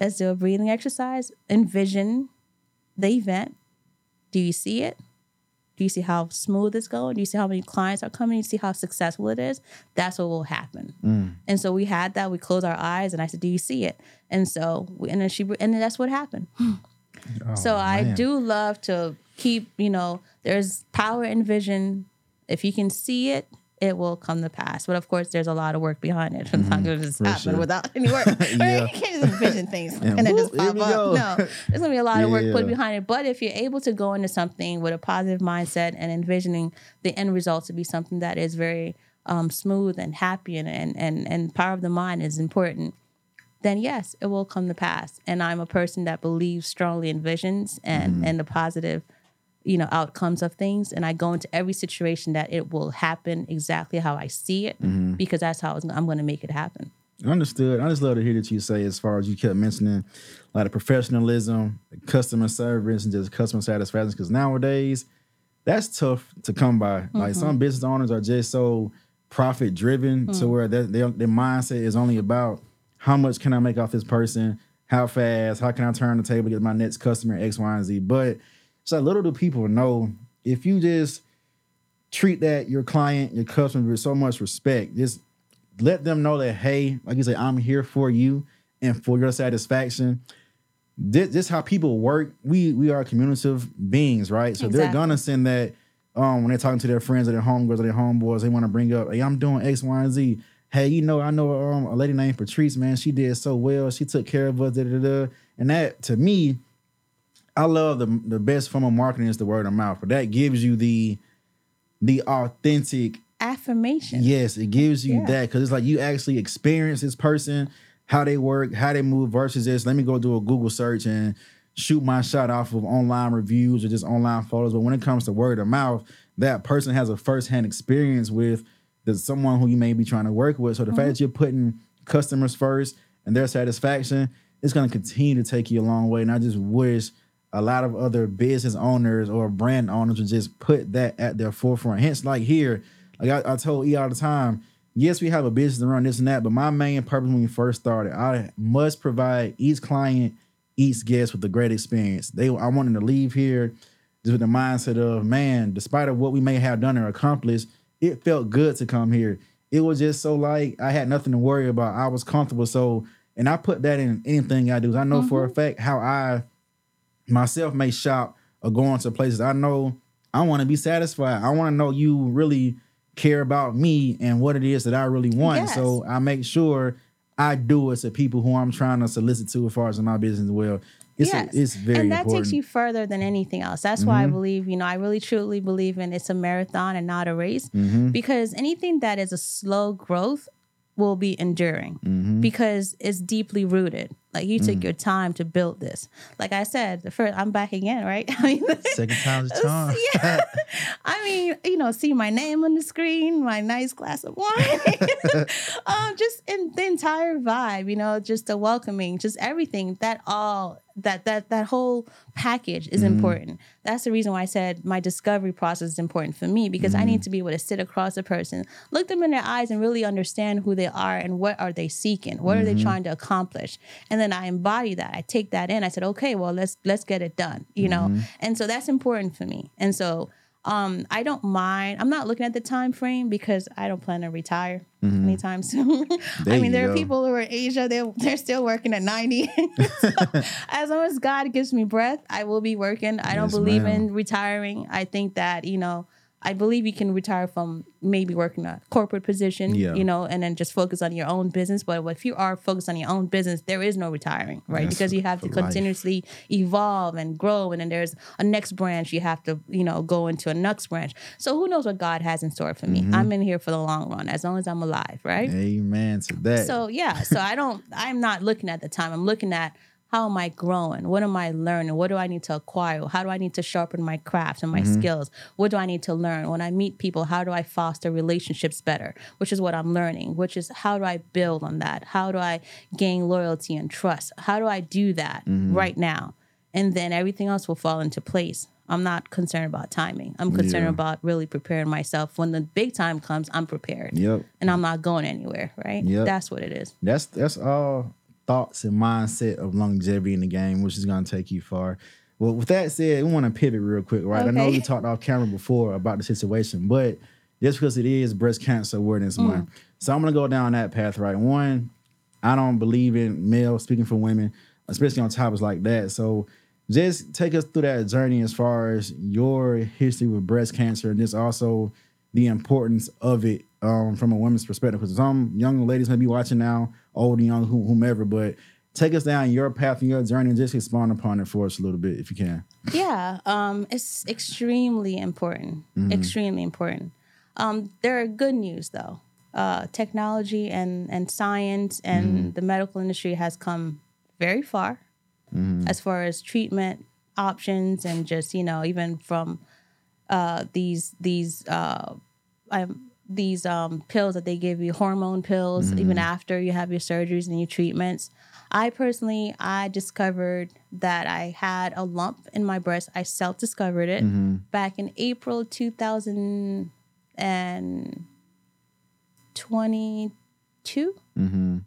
Let's do a breathing exercise. Envision the event. Do you see it? Do you see how smooth it's going? Do you see how many clients are coming? Do you see how successful it is? That's what will happen. Mm. And so we had that. We closed our eyes, and I said, "Do you see it?" And so, we, and then she, and then that's what happened. Oh, so I man. do love to keep, you know, there's power in vision. If you can see it, it will come to pass. But of course, there's a lot of work behind it. It's not going to just for happen sure. without any work. Yeah. You can't just envision things and, then just pop up. go. No, there's going to be a lot of work put behind it. But if you're able to go into something with a positive mindset and envisioning the end result to be something that is very um, smooth and happy and, and, and, and power of the mind is important, then yes, it will come to pass. And I'm a person that believes strongly in visions and, Mm-hmm. and the positive, you know, outcomes of things. And I go into every situation that it will happen exactly how I see it Mm-hmm. because that's how I'm going to make it happen. Understood. I just love to hear that you say as far as you kept mentioning like the professionalism, customer service, and just customer satisfaction. Because nowadays, that's tough to come by. Like some business owners are just so profit driven to where their, their their mindset is only about how much can I make off this person, how fast, how can I turn the table, get my next customer, X, Y, and Z. But like little do people know if you just treat that your client, your customer with so much respect, just let them know that hey, like you say, I'm here for you and for your satisfaction. This, this how people work. We we are communicative beings, right? So they're gonna send that um when they're talking to their friends or their homegirls or their homeboys, they want to bring up, hey, I'm doing X, Y, and Z. Hey, you know, I know um, a lady named Patrice, man. She did so well. She took care of us, da, da, da. And that to me, I love the the best form of marketing is the word of mouth. But that gives you the the authentic Affirmation. Yes, it gives you Yeah. that because it's like you actually experience this person, how they work, how they move versus this. Let me go do a Google search and shoot my shot off of online reviews or just online photos. But when it comes to word of mouth, that person has a firsthand experience with the someone who you may be trying to work with. So the fact mm-hmm. that you're putting customers first and their satisfaction, it's going to continue to take you a long way. And I just wish a lot of other business owners or brand owners would just put that at their forefront. Hence, like here, like I, I told E all the time, yes, we have a business to run this and that, but my main purpose when we first started, I must provide each client, each guest with a great experience. They, I wanted to leave here just with the mindset of man, despite of what we may have done or accomplished, it felt good to come here. It was just so like I had nothing to worry about. I was comfortable. So, and I put that in anything I do. I know for a mm-hmm. fact how I myself may shop or go into places. I know I want to be satisfied. I want to know you really care about me and what it is that I really want. Yes. So I make sure I do it to people who I'm trying to solicit to as far as in my business as well. It's a- it's very and that important. Mm-hmm. takes you further than anything else. That's why I believe, you know, I really truly believe in it's a marathon and not a race Mm-hmm. because anything that is a slow growth will be enduring Mm-hmm. because it's deeply rooted. Like you Mm. took your time to build this. Like I said, the first I'm back again, right? I mean, Second time's a charm. yeah. I mean, you know, see my name on the screen, my nice glass of wine. um, just in the entire vibe, you know, just the welcoming, just everything. That all that that that whole package is important. That's the reason why I said my discovery process is important for me because I need to be able to sit across a person, look them in their eyes, and really understand who they are and what are they seeking, what are they trying to accomplish, and then I embody that. I take that in. I said, okay, well, let's let's get it done, you know. And so that's important for me. And so um, I don't mind. I'm not looking at the time frame because I don't plan to retire anytime soon. I mean, there go. are people who are in Asia. They're they're still working at 90. So, as long as God gives me breath, I will be working. I don't believe ma'am. in retiring. I think that you know. I believe you can retire from maybe working a corporate position, Yeah. you know, and then just focus on your own business. But if you are focused on your own business, there is no retiring, right? That's because you have to life. continuously evolve and grow, and then there's a next branch you have to, you know, go into a next branch. So who knows what God has in store for me? Mm-hmm. I'm in here for the long run, as long as I'm alive, right? Amen to that. So yeah, so I don't. I'm not looking at the time. I'm looking at how am I growing? What am I learning? What do I need to acquire? How do I need to sharpen my craft and my Mm-hmm. skills? What do I need to learn? When I meet people, how do I foster relationships better? Which is what I'm learning. Which is how do I build on that? How do I gain loyalty and trust? How do I do that Mm-hmm. right now? And then everything else will fall into place. I'm not concerned about timing. I'm concerned Yeah. about really preparing myself. When the big time comes, I'm prepared Yep. and I'm not going anywhere, right? Yep. That's what it is. That's that's all thoughts and mindset of longevity in the game, which is gonna take you far. Well, with that said, we want to pivot real quick, right? I know Okay. we talked off camera before about the situation, but just because it is breast cancer awareness Mm. month, so I'm gonna go down that path, right? One, I don't believe in male speaking for women, especially on topics like that. So just take us through that journey as far as your history with breast cancer and just also the importance of it um, from a woman's perspective. Because some young ladies may be watching now, old and young, whomever, but take us down your path and your journey and just expound upon it for us a little bit if you can. Yeah, um, it's extremely important. Extremely important. Um, there are good news though. Uh, technology and and science and the medical industry has come very far as far as treatment options and just you know even from uh, these these uh, um, these um, pills that they give you, hormone pills, even mm-hmm. after you have your surgeries and your treatments. I personally, I discovered that I had a lump in my breast. I self discovered it mm-hmm. back in April 2022. Mm-hmm.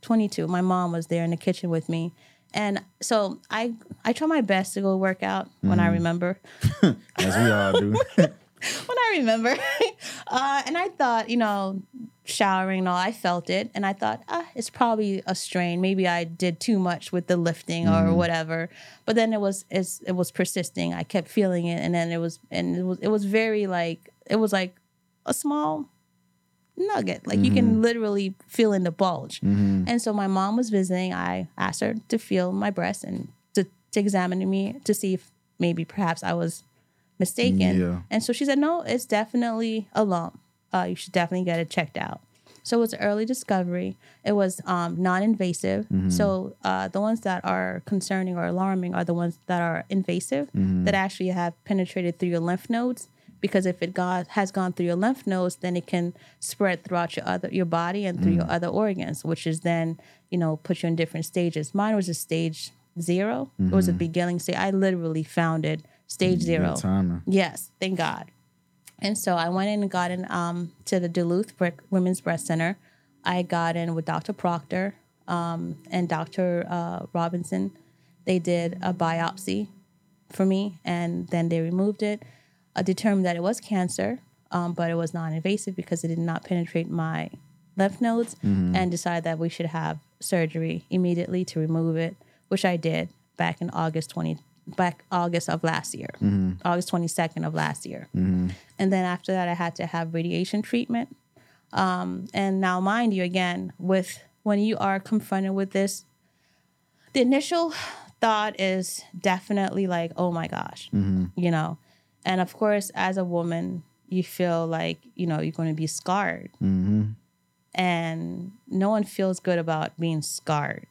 22. My mom was there in the kitchen with me. And so I I try my best to go work out when I remember As we all do. when I remember. uh, and I thought, you know, showering and all, I felt it. And I thought, ah, it's probably a strain. Maybe I did too much with the lifting or whatever. But then it was it's, it was persisting. I kept feeling it. And then it was and it was it was very like it was like a small nugget. Like you can literally feel in the bulge. And so my mom was visiting. I asked her to feel my breast and to, to examine me to see if maybe perhaps I was mistaken. Yeah. And so she said, no, it's definitely a lump. Uh, you should definitely get it checked out. So it was early discovery. It was um, non-invasive. So uh, the ones that are concerning or alarming are the ones that are invasive, that actually have penetrated through your lymph nodes. Because if it got, has gone through your lymph nodes, then it can spread throughout your other your body and through your other organs, which is then you know put you in different stages. Mine was a stage 0 It was a beginning stage. I literally found it stage zero. Timing. Yes, thank God. And so I went in and got in um, to the Duluth Brick Women's Breast Center. I got in with Dr. Proctor um, and Dr. Uh, Robinson. They did a biopsy for me, and then they removed it. I determined that it was cancer, um, but it was non-invasive because it did not penetrate my lymph nodes, and decided that we should have surgery immediately to remove it, which I did back in August twenty back August of last year, mm-hmm. August twenty second of last year, mm-hmm. and then after that I had to have radiation treatment. Um, and now, mind you, again, with when you are confronted with this, the initial thought is definitely like, oh my gosh, mm-hmm. you know. And of course, as a woman, you feel like, you know, you're going to be scarred. And no one feels good about being scarred.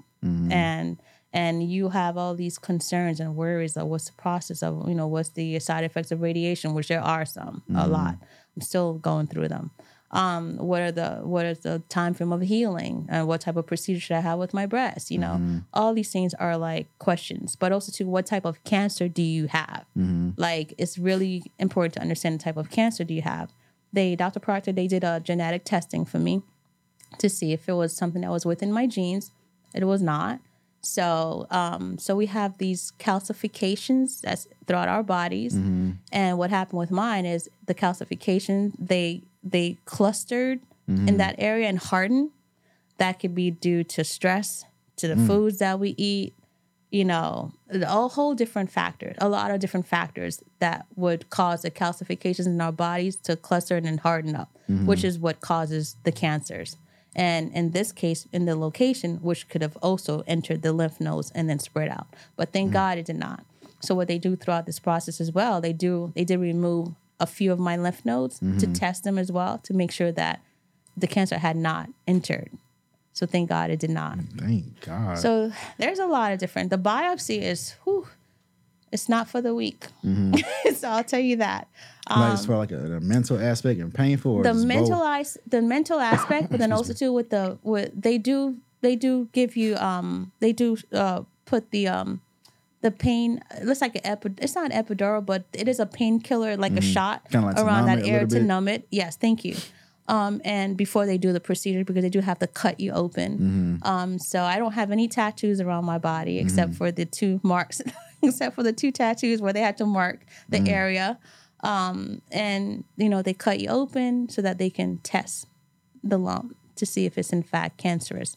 And and you have all these concerns and worries of what's the process of, you know, what's the side effects of radiation, which there are some, a mm-hmm. lot. I'm still going through them um, what are the what is the time frame of healing and what type of procedure should I have with my breast? You know, mm-hmm. all these things are like questions, but also to what type of cancer do you have? Mm-hmm. Like it's really important to understand the type of cancer do you have. They, Dr. Proctor, they did a genetic testing for me to see if it was something that was within my genes. It was not. So, um, so we have these calcifications that's throughout our bodies, mm-hmm. and what happened with mine is the calcification they they clustered in mm-hmm. that area and hardened. That could be due to stress, to the mm. foods that we eat, you know, a whole different factors, a lot of different factors that would cause the calcifications in our bodies to cluster and harden up, mm-hmm. which is what causes the cancers. And in this case, in the location, which could have also entered the lymph nodes and then spread out. But thank mm. God it did not. So what they do throughout this process as well, they do they did remove a few of my lymph nodes to mm-hmm. test them as well to make sure that the cancer had not entered. So thank God it did not. Thank God. So there's a lot of different. The biopsy is, whew, it's not for the weak. so I'll tell you that. like as far like a, the mental aspect and painful. Or um, the mental the mental aspect, but then also too with the with they do they do give you um they do uh put the um the pain it looks like an epi, it's not an epidural but it is a painkiller like a shot like around that area to numb it yes thank you um and before they do the procedure because they do have to cut you open Mm-hmm. um so I don't have any tattoos around my body except for the two marks except for the two tattoos where they had to mark the Mm-hmm. area um and you know they cut you open so that they can test the lump to see if it's in fact cancerous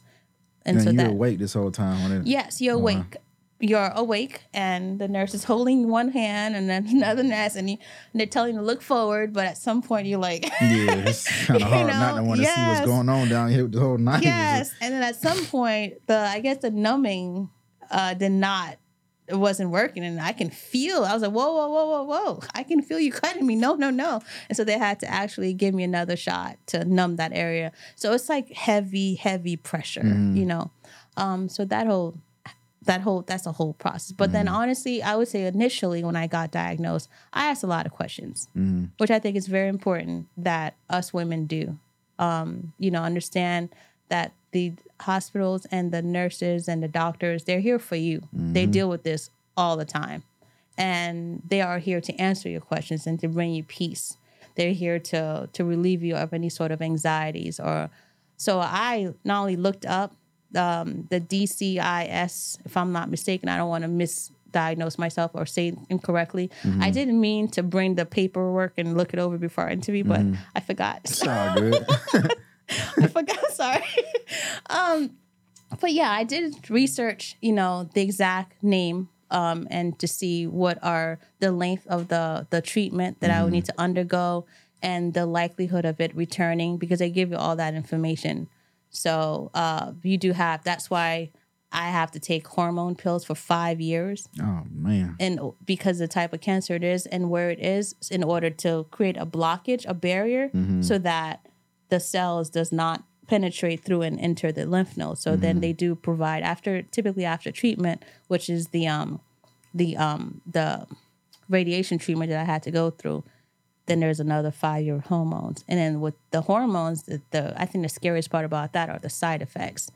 and And so you that awake this whole time. Yes, you're awake. You're awake, and the nurse is holding one hand and then another nurse, and, you, and they're telling you to look forward. But at some point, you're like, Yeah, it's kind of hard not to want to see what's going on down here with the whole night. yes. And then at some point, the I guess the numbing uh, did not. It wasn't working, and I can feel. I was like, "Whoa, whoa, whoa, whoa, whoa! I can feel you cutting me. No, no, no!" And so they had to actually give me another shot to numb that area. So it's like heavy, heavy pressure, you know. Um, so that whole that whole that's a whole process. But then honestly, I would say initially when I got diagnosed, I asked a lot of questions, which I think is very important that us women do. Um, you know, understand that the hospitals and the nurses and the doctors, they're here for you. They mm-hmm. deal with this all the time. And they are here to answer your questions and to bring you peace. They're here to to relieve you of any sort of anxieties or so I not only looked up um, the DCIS, if I'm not mistaken, I don't want to misdiagnose myself or say incorrectly. Mm-hmm. I didn't mean to bring the paperwork and look it over before our interview, but mm-hmm. I forgot. It's all good. I forgot. Sorry. um, but yeah, I did research, you know, the exact name um, and to see what are the length of the the treatment that I would need to undergo and the likelihood of it returning because they give you all that information. So uh, you do have. That's why I have to take hormone pills for five years oh man. and because the type of cancer it is and where it is in order to create a blockage a barrier so that the cells does not penetrate through and enter the lymph node so then they do provide after typically after treatment which is the um the um the radiation treatment that i had to go through then there's another five year hormones. And then with the hormones the, the i think the scariest part about that are the side effects.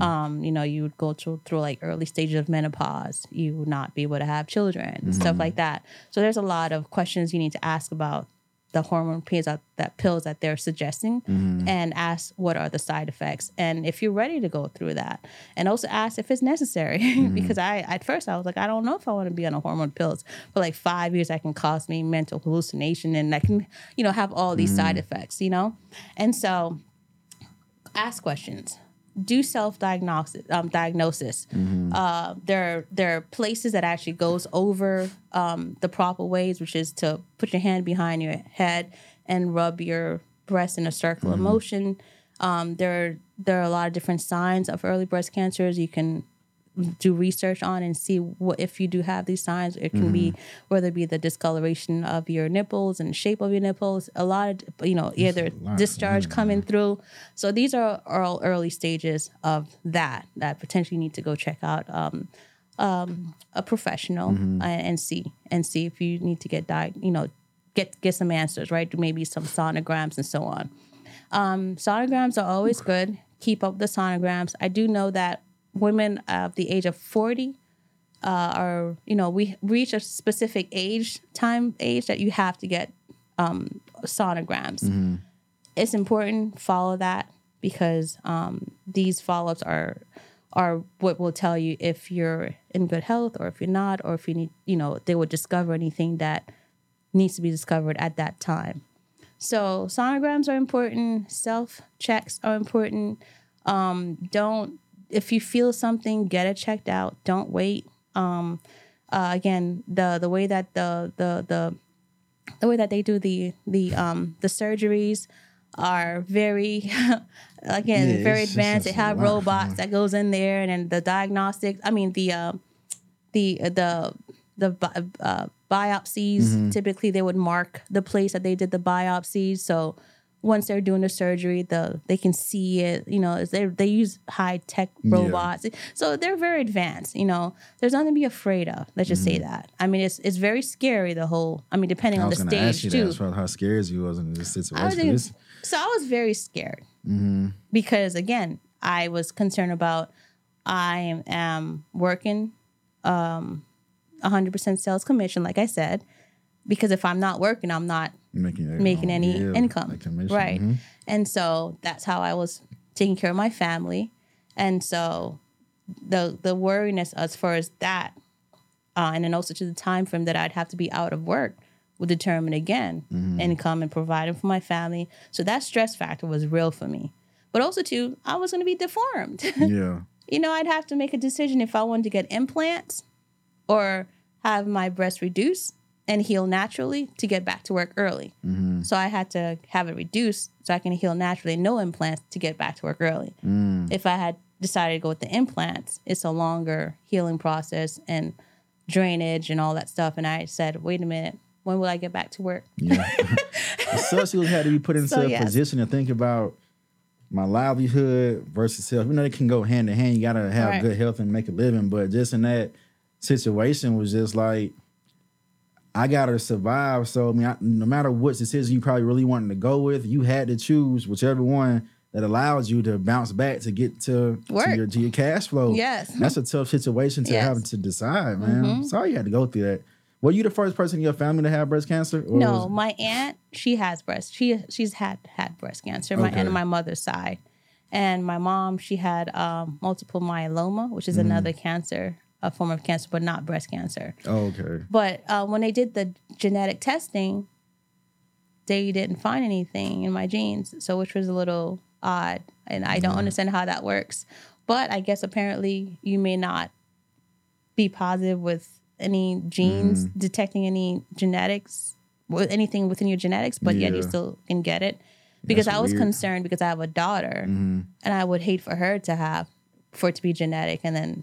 Um you know you would go through through like early stages of menopause you would not be able to have children and stuff like that. So there's a lot of questions you need to ask about the hormone pills that, that pills that they're suggesting mm-hmm. and ask what are the side effects. And if you're ready to go through that and also ask if it's necessary. Mm-hmm. Because i at first i was like i don't know if i want to be on a hormone pills for like five years that can cause me mental hallucination and i can you know have all these side mm-hmm. effects you know? And so ask questions do self diagnosis um, diagnosis. Uh, there there are places that actually goes over um, the proper ways which is to put your hand behind your head and rub your breast in a circular motion. Um, there there are a lot of different signs of early breast cancers. You can do research on and see what if you do have these signs. It can be whether it be the discoloration of your nipples and shape of your nipples. A lot of you know either discharge coming through. So these are all early stages of that that potentially need to go check out. Um, um, a professional and, and see and see if you need to get di- you know get get some answers right maybe some sonograms and so on um, sonograms are always good keep up the sonograms i do know that women of the age of 40 uh, are you know we reach a specific age time age that you have to get um, sonograms. It's important follow that because um, these follow-ups are are what will tell you if you're in good health or if you're not or if you need you know they will discover anything that needs to be discovered at that time. So sonograms are important self checks are important. Um, don't if you feel something get it checked out don't wait um, uh, again the the way that the the the the way that they do the the um the surgeries are very again Yeah, very advanced. They have robots that goes in there, and then the diagnostics. I mean the uh, the the the uh, biopsies. Mm-hmm. Typically, they would mark the place that they did the biopsies. So once they're doing the surgery, the they can see it. You know, they they use high tech robots, so they're very advanced. You know, there's nothing to be afraid of. Let's just say that. I mean, it's it's very scary. The whole. I mean, depending Mm-hmm. I on the to ask stage you too. that as far as how scared you was in this I was situation. so I was very scared Mm-hmm. because again, I was concerned about I am, am working um 100% sales commission like I said because if I'm not working, I'm not making, making any yeah, income. like Right. mhm. And so that's how I was taking care of my family. And so the the worriness as far as that, uh, and then also to the time frame that I'd have to be out of work would determine again income and providing for my family. So that stress factor was real for me. But also too, I was gonna be deformed. Yeah. you know, I'd have to make a decision if I wanted to get implants or have my breast reduced and heal naturally to get back to work early. Mm-hmm. So I had to have it reduced so I can heal naturally, no implants to get back to work early. Mm. If I had decided to go with the implants, it's a longer healing process and drainage and all that stuff. And I said, wait a minute, when will I get back to work? Yeah. you had to be put into So, a yes. position to think about my livelihood versus health. You know, they can go hand in hand. You gotta have Right. good health and make a living. But just in that situation was just like I gotta survive. So I mean, I, no matter what decision you probably really wanted to go with, you had to choose whichever one that allows you to bounce back to get to, to your to your cash flow. Yes. that's a tough situation to Yes. Mm-hmm. have to decide, man. Sorry you had to go through that. Were you the first person in your family to have breast cancer? Or No, was- my aunt, she has breast. She she's had had breast cancer. My Okay. aunt on my mother's side, and my mom, she had um, multiple myeloma, which is another cancer, a form of cancer, but not breast cancer. Oh, okay. But uh, when they did the genetic testing, they didn't find anything in my genes, so which was a little odd, and I don't understand how that works. But I guess apparently you may not be positive with any genes detecting any genetics, with anything within your genetics, but yet you still can get it. Because That's I was weird. Concerned because I have a daughter, and I would hate for her to have for it to be genetic, and then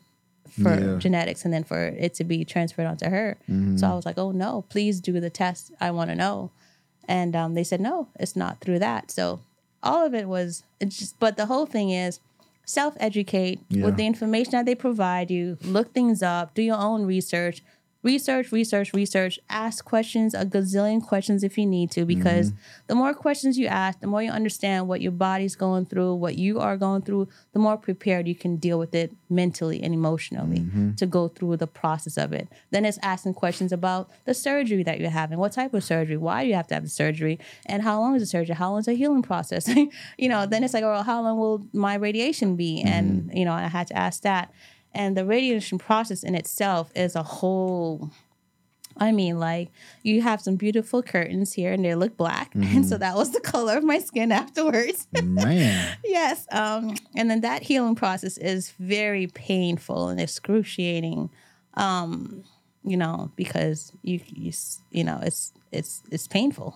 for Yeah. Mm-hmm. genetics, and then for it to be transferred onto her. So I was like, "Oh no, please do the test. I want to know." And um, they said, "No, it's not through that." So all of it was it's just, but the whole thing is self educate Yeah. with the information that they provide you. Look things up. Do your own research. Research, research, research. Ask questions, a gazillion questions if you need to, because mm-hmm. the more questions you ask, the more you understand what your body's going through, what you are going through, the more prepared you can deal with it mentally and emotionally mm-hmm. to go through the process of it. Then it's asking questions about the surgery that you're having. What type of surgery? Why do you have to have the surgery? And how long is the surgery? How long is the healing process? you know, then it's like, oh, how long will my radiation be? And, mm-hmm. you know, I had to ask that. And the radiation process in itself is a whole I mean, like you have some beautiful curtains here and they look black. And so that was the color of my skin afterwards. Man. yes. Um, and then that healing process is very painful and excruciating. Um, you know, because you, you you know, it's it's it's painful.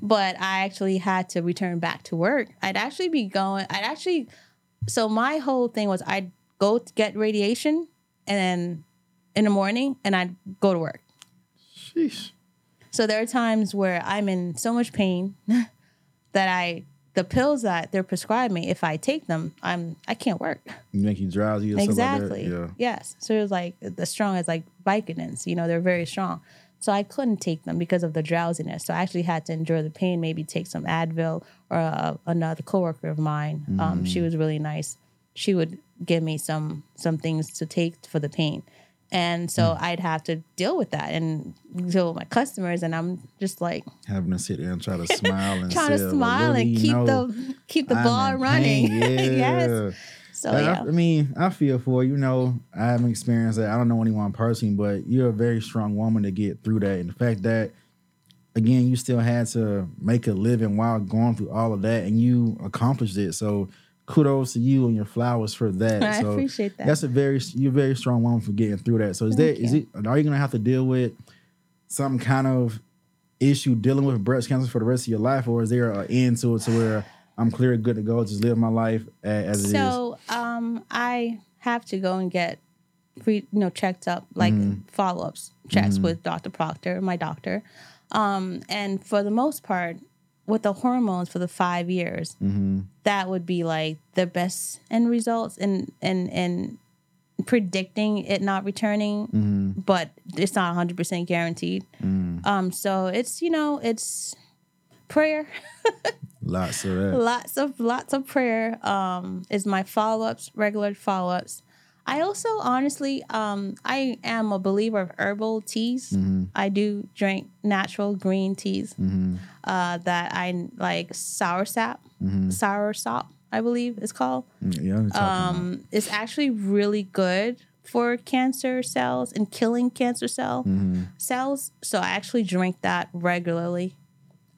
But I actually had to return back to work. I'd actually be going I'd actually so my whole thing was I'd go to get radiation and then in the morning and I'd go to work. Sheesh. So there are times where I'm in so much pain that I the pills that they're prescribing me, if I take them, I'm I can't work. Make you drowsy or something Exactly. like. Yeah. Yes. So it was like the strong as like Vicodins, you know, they're very strong. So I couldn't take them because of the drowsiness. So I actually had to endure the pain, maybe take some Advil or uh, another coworker of mine. Um, she was really nice. She would give me some some things to take for the pain. And so hmm. I'd have to deal with that and deal with my customers. And I'm just like Having to sit there and try to smile and trying to smile and keep the keep the I'm ball running. pain. Yeah. yes. So I- yeah. I, mean, I feel for you. You know, I haven't experienced that. I don't know anyone personally, but you're a very strong woman to get through that. And the fact that, again, you still had to make a living while going through all of that, and you accomplished it. So, kudos to you and your flowers for that. I so appreciate that. That's a very you're a very strong woman for getting through that. So, is Thank that is you. it? Are you gonna have to deal with some kind of issue dealing with breast cancer for the rest of your life, or is there an end to it to where I'm clear, good to go, just live my life as it is? So um, I have to go and get re, you know checked up like Mm-hmm. follow ups checks with Dr. Proctor, my doctor, um, and for the most part, with the hormones for the five years, Mm-hmm. that would be like the best end results and and and predicting it not returning, Mm-hmm. but it's not 100 percent guaranteed. Mm. Um, so it's you know it's prayer. Lots of that. lots of lots of prayer um is my follow-ups regular follow-ups i also honestly um i am a believer of herbal teas. I do drink natural green teas uh that i like sour sap sour sop i believe it's called. Mm, Yeah, I'm talking about. um it's actually really good for cancer cells and killing cancer cell cells. So i actually drink that regularly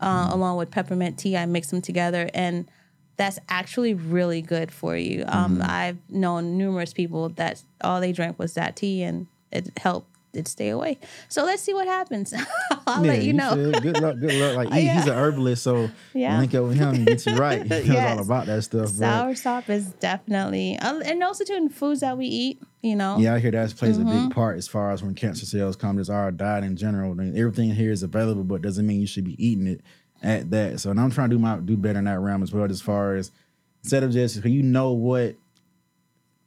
uh, along with peppermint tea. I mix them together and that's actually really good for you um, i've known numerous people that all they drank was that tea and it helped it stay away so let's see what happens i'll let you know should. Good luck, good luck. Like he- he's an herbalist, so Yeah. link up with him and get you right. He knows Yes. all about that stuff. But sour sop is definitely uh, and also in foods that we eat you know yeah, I hear that plays a Mm-hmm. big part as far as when cancer cells come. Just our diet in general. I mean, everything here is available, but doesn't mean you should be eating it at that. So, and I'm trying to do my do better in that realm as well. As far as instead of just you know what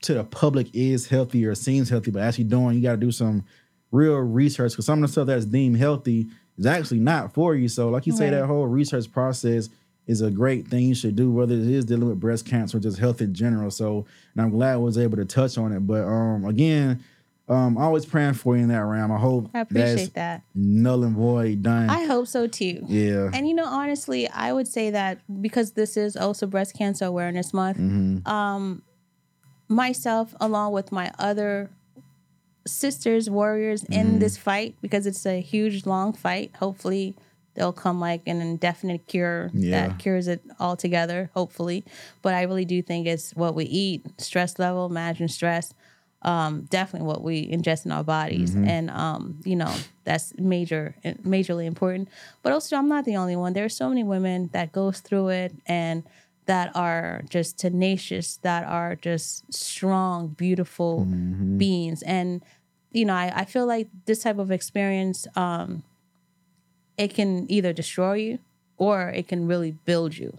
to the public is healthy or seems healthy, but actually doing, you got to do some real research because some of the stuff that's deemed healthy is actually not for you. So, like you say, that whole research process is a great thing you should do, whether it is dealing with breast cancer or just health in general. So, and I'm glad I was able to touch on it. But um, again, um, always praying for you in that realm. I hope i appreciate that null and void done. i hope so too yeah. And you know, honestly, I would say that because this is also Breast Cancer Awareness Month, Mm-hmm. um, myself, along with my other sisters, warriors Mm-hmm. in this fight, because it's a huge, long fight. Hopefully, there'll come like an indefinite cure Yeah. that cures it altogether. Hopefully, but I really do think it's what we eat, stress level, managing stress. Um, definitely what we ingest in our bodies, and um, you know that's major, majorly important. But also, I'm not the only one. There are so many women that goes through it and that are just tenacious, that are just strong, beautiful beings, and you know, I, I feel like this type of experience, um, it can either destroy you or it can really build you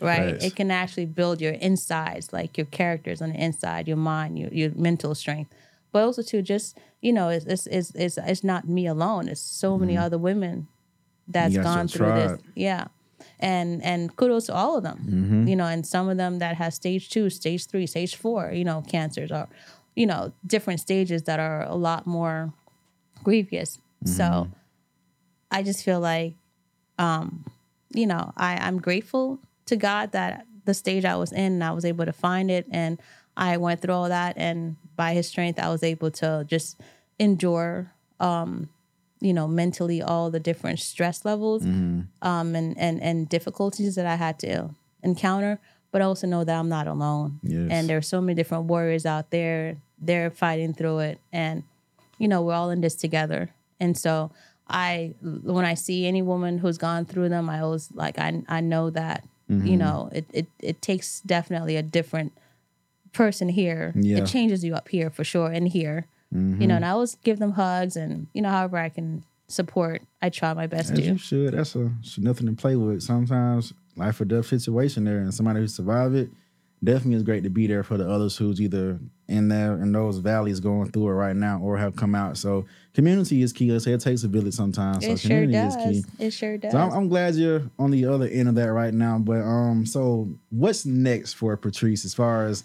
right Facts. it can actually build your insides like your characters on the inside your mind your, your mental strength but also too just you know it's it's it's it's, it's not me alone. It's so many other women that's Mm-hmm. Gone through this. Yeah. And and kudos to all of them. Mm-hmm. You know, and some of them that has stage two, stage three, stage four, you know, cancers are, you know, different stages that are a lot more grievous. Mm-hmm. So I just feel like um, you know, I, I'm grateful to God that the stage I was in, I was able to find it and I went through all that and by his strength I was able to just endure um, you know, mentally all the different stress levels Mm-hmm. um and, and and difficulties that I had to encounter, but also know that I'm not alone. Yes. And there's so many different warriors out there. They're fighting through it and you know, we're all in this together. And so I when I see any woman who's gone through them, I always like I I know that Mm-hmm. you know it, it it takes definitely a different person here. Yeah. It changes you up here for sure and here. You know, and I always give them hugs and you know however I can support. I try my best As to. you should. That's a nothing to play with. Sometimes life or death situation there, and somebody who survived it definitely is great to be there for the others who's either in there in those valleys going through it right now or have come out. So community is key. I say it takes a village sometimes. So It sure community does. is key. It sure does. So I'm, I'm glad you're on the other end of that right now. But um, so what's next for Patrice as far as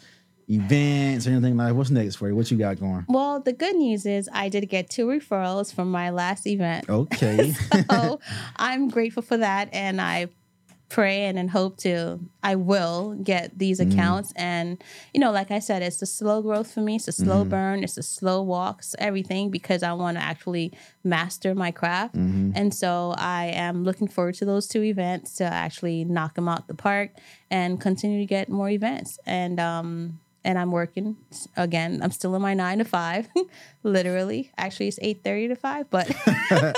events or anything like? What's next for you? What you got going? well, the good news is I did get two referrals from my last event. Okay. so I'm grateful for that, and I pray and, and hope to I will get these Mm-hmm. accounts. And you know, like I said, it's a slow growth for me. It's a slow Mm-hmm. burn. It's a slow walk. It's everything because I want to actually master my craft. Mm-hmm. And so I am looking forward to those two events to actually knock them out the park and continue to get more events. And um and I'm working again. I'm still in my nine to five, literally. Actually, it's eight thirty to five, but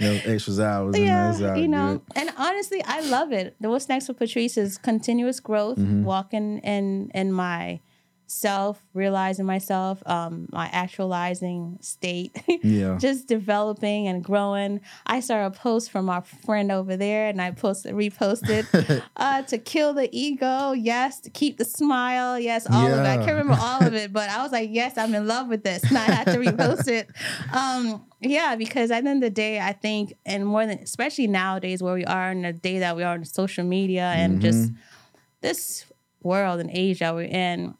Those extras hours. in there, yeah, you know, good. and honestly, I love it. The What's next for Patrice is continuous growth, Mm-hmm. walking in in my self, realizing myself, um, my actualizing state. Yeah. just developing and growing. I saw a post from our friend over there, and I posted, reposted, uh, to kill the ego, yes, to keep the smile, yes, all of it. I can't remember all of it, but I was like, yes, I'm in love with this, and I had to repost it. Um, yeah, because at the end of the day, I think, and more than, especially nowadays where we are in the day that we are in social media and just this world and age that we're in,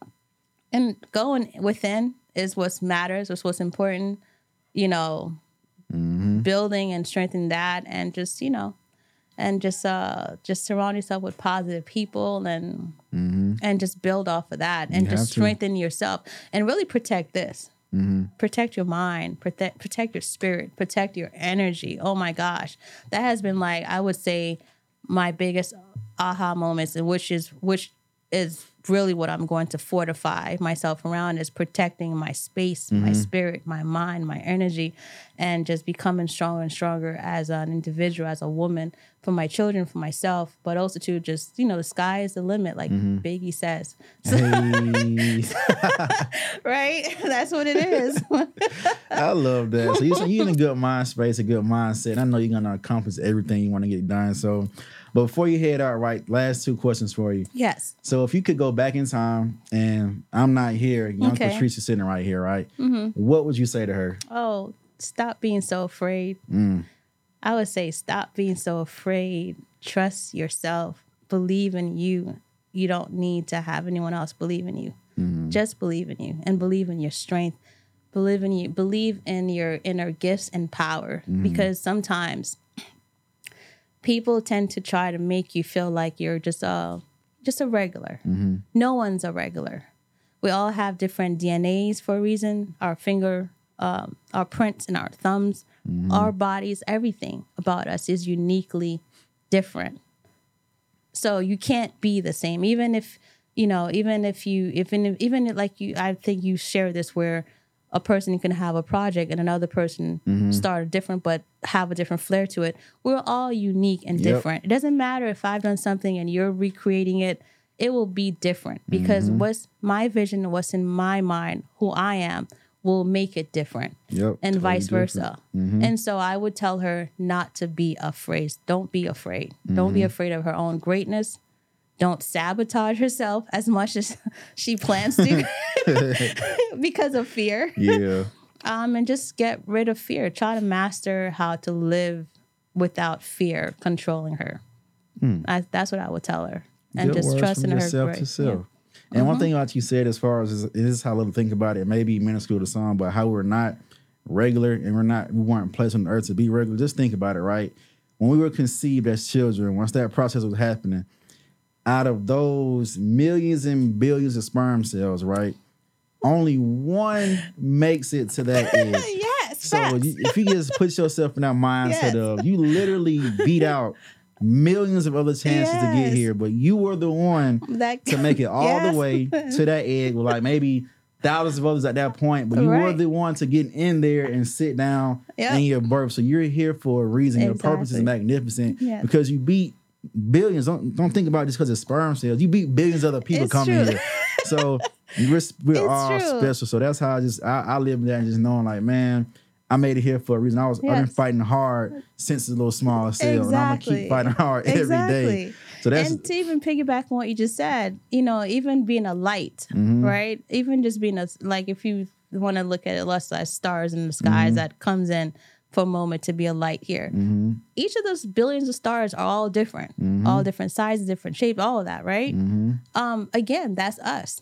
and going within is what matters, is what's important. You know, mm-hmm. building and strengthening that, and just you know, and just uh, just surround yourself with positive people and mm-hmm. and just build off of that, and You just have to. strengthen yourself and really protect this. Mm-hmm. Protect your mind, protect protect your spirit, protect your energy. Oh my gosh, that has been like I would say my biggest aha moments, and which is which is really what I'm going to fortify myself around is protecting my space, my mm-hmm. spirit, my mind, my energy, and just becoming stronger and stronger as an individual, as a woman, for my children, for myself, but also to just you know the sky is the limit, like mm-hmm. Biggie says. So, Hey, right? That's what it is. I love that. So you so you in a good mind space, a good mindset. I know you're gonna accomplish everything you want to get done. So, but before you head out, right? Last two questions for you. yes. So if you could go back in time and I'm not here, young Okay. Patrice is sitting right here, right? Mm-hmm. What would you say to her? Oh, stop being so afraid. Mm. I would say stop being so afraid. Trust yourself. Believe in you. You don't need to have anyone else believe in you. Mm-hmm. Just believe in you and believe in your strength. Believe in you. Believe in your inner gifts and power mm-hmm. because sometimes people tend to try to make you feel like you're just a just a regular. No one's a regular. We all have different DNAs for a reason. Our finger, um, our prints, and our thumbs, our bodies, everything about us is uniquely different. So you can't be the same, even if you know, even if you, even even like you, I think you share this where a person can have a project and another person mm-hmm. start a different, but have a different flair to it. We're all unique and Yep. different. It doesn't matter if I've done something and you're recreating it. It will be different because mm-hmm. what's my vision, what's in my mind, who I am, will make it different Yep. and totally vice different. versa. Mm-hmm. And so I would tell her not to be afraid. Don't be afraid. Don't be afraid of her own greatness. Don't sabotage herself as much as she plans to. because of fear. Yeah. Um, and just get rid of fear. Try to master how to live without fear controlling her. I, that's what I would tell her. And Good just words trust from in her. yourself to self. Yeah. Mm-hmm. And one thing about you said, as far as is, this is how little think about it, it may be minuscule to some, but how we're not regular and we're not we weren't placed on earth to be regular. Just think about it, right? When we were conceived as children, once that process was happening, out of those millions and billions of sperm cells, right? Only one makes it to that edge. yes. So you, if you just put yourself in that mindset Yes. of you literally beat out millions of other chances to get here, but you were the one That- to make it all Yes. the way to that edge with like maybe thousands of others at that point, but you were the one to get in there and sit down Yep. in your birth. So you're here for a reason. Your purpose is magnificent Yes. because you beat billions. Don't don't think about it just because it's sperm cells. You beat billions of other people It's coming true. here. So we're, we're It's all true. special. So that's how I just I, I live there and just knowing like, man, I made it here for a reason. I was I've been fighting hard since the little small cell, and I'm gonna keep fighting hard every day. Exactly. So that's and to even piggyback on what you just said, you know, even being a light, Mm-hmm. right? Even just being a like, if you want to look at it less as stars in the skies Mm-hmm. that comes in for a moment to be a light here. Each of those billions of stars are all different, Mm-hmm. all different sizes, different shapes, all of that, right? Um, again, that's us.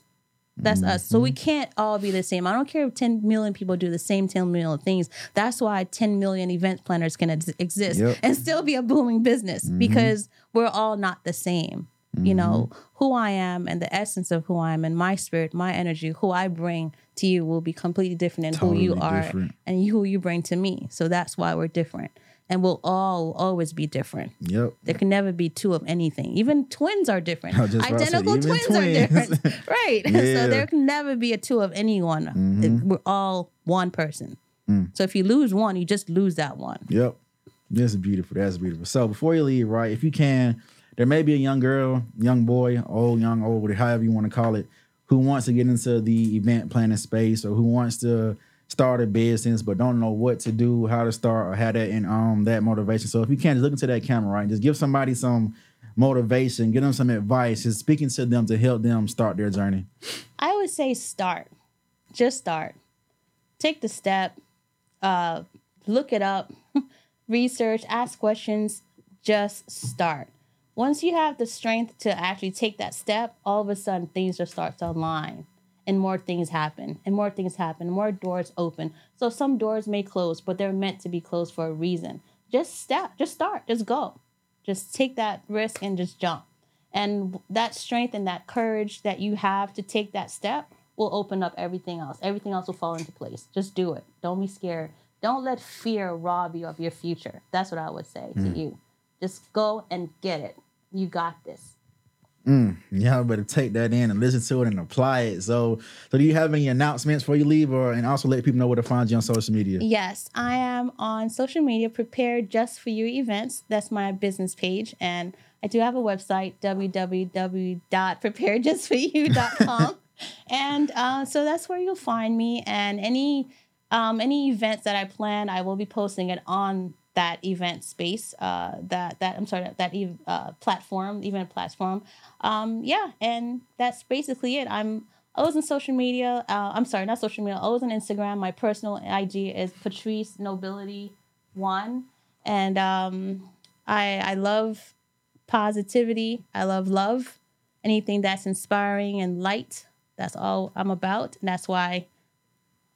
That's us. So Mm-hmm. we can't all be the same. I don't care if 10 million people do the same 10 million things. That's why 10 million event planners can ex- exist Yep. and still be a booming business because we're all not the same. You know, who I am and the essence of who I am and my spirit, my energy, who I bring to you will be completely different than who you are different. and who you bring to me. So that's why we're different. And we'll all always be different. yep. There can never be two of anything. Even twins are different. I was just about to say, Identical twins, twins. are different. right. Yeah. Mm-hmm. So there can never be a two of anyone. It- We're all one person. Mm. So if you lose one, you just lose that one. Yep. That's beautiful. That's beautiful. So before you leave, right, if you can, there may be a young girl, young boy, old, young, old, however you want to call it, who wants to get into the event planning space or who wants to start a business but don't know what to do, how to start, or how that and um that motivation. So if you can, just look into that camera, right? Just give somebody some motivation, give them some advice, just speaking to them to help them start their journey. I would say start. Just start. Take the step. Uh, look it up. research. Ask questions. Just start. Once you have the strength to actually take that step, all of a sudden things just start to align, and more things happen, and more things happen, more doors open. So some doors may close, but they're meant to be closed for a reason. Just step. Just start. Just go. Just take that risk and just jump. And that strength and that courage that you have to take that step will open up everything else. Everything else will fall into place. Just do it. Don't be scared. Don't let fear rob you of your future. That's what I would say to mm. you. Just go and get it. You got this. Y'all better take that in and listen to it and apply it. So, so do you have any announcements before you leave, or and also let people know where to find you on social media? Yes, I am on social media, Prepared Just For You Events. That's my business page. And I do have a website, www.preparedjustforyou.com. and uh, so that's where you'll find me. And any um, any events that I plan, I will be posting it on that event space, uh, that that I'm sorry, that ev- uh, platform, event platform. Um, yeah, and that's basically it. I'm always on social media. Uh, I'm sorry, not social media. Always on Instagram. My personal IG is Patrice Nobility One, and um, I I love positivity. I love love. Anything that's inspiring and light. That's all I'm about, and that's why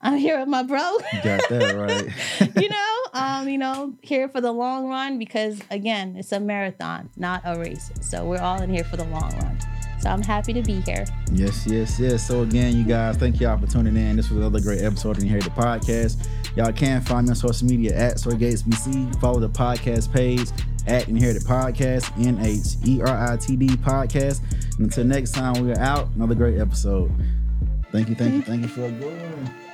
I'm here with my bro. You got that right. you know, um, you know, here for the long run because again, it's a marathon, not a race. So we're all in here for the long run. So I'm happy to be here. Yes, yes, yes. So again, you guys, thank y'all for tuning in. This was another great episode of the Inherited Podcast. Y'all can find me on social media at Sorgates BC. Follow the podcast page at Inherited Podcast, N H E R I T D Podcast. And until next time, we are out. Another great episode. Thank you, thank you, thank you for a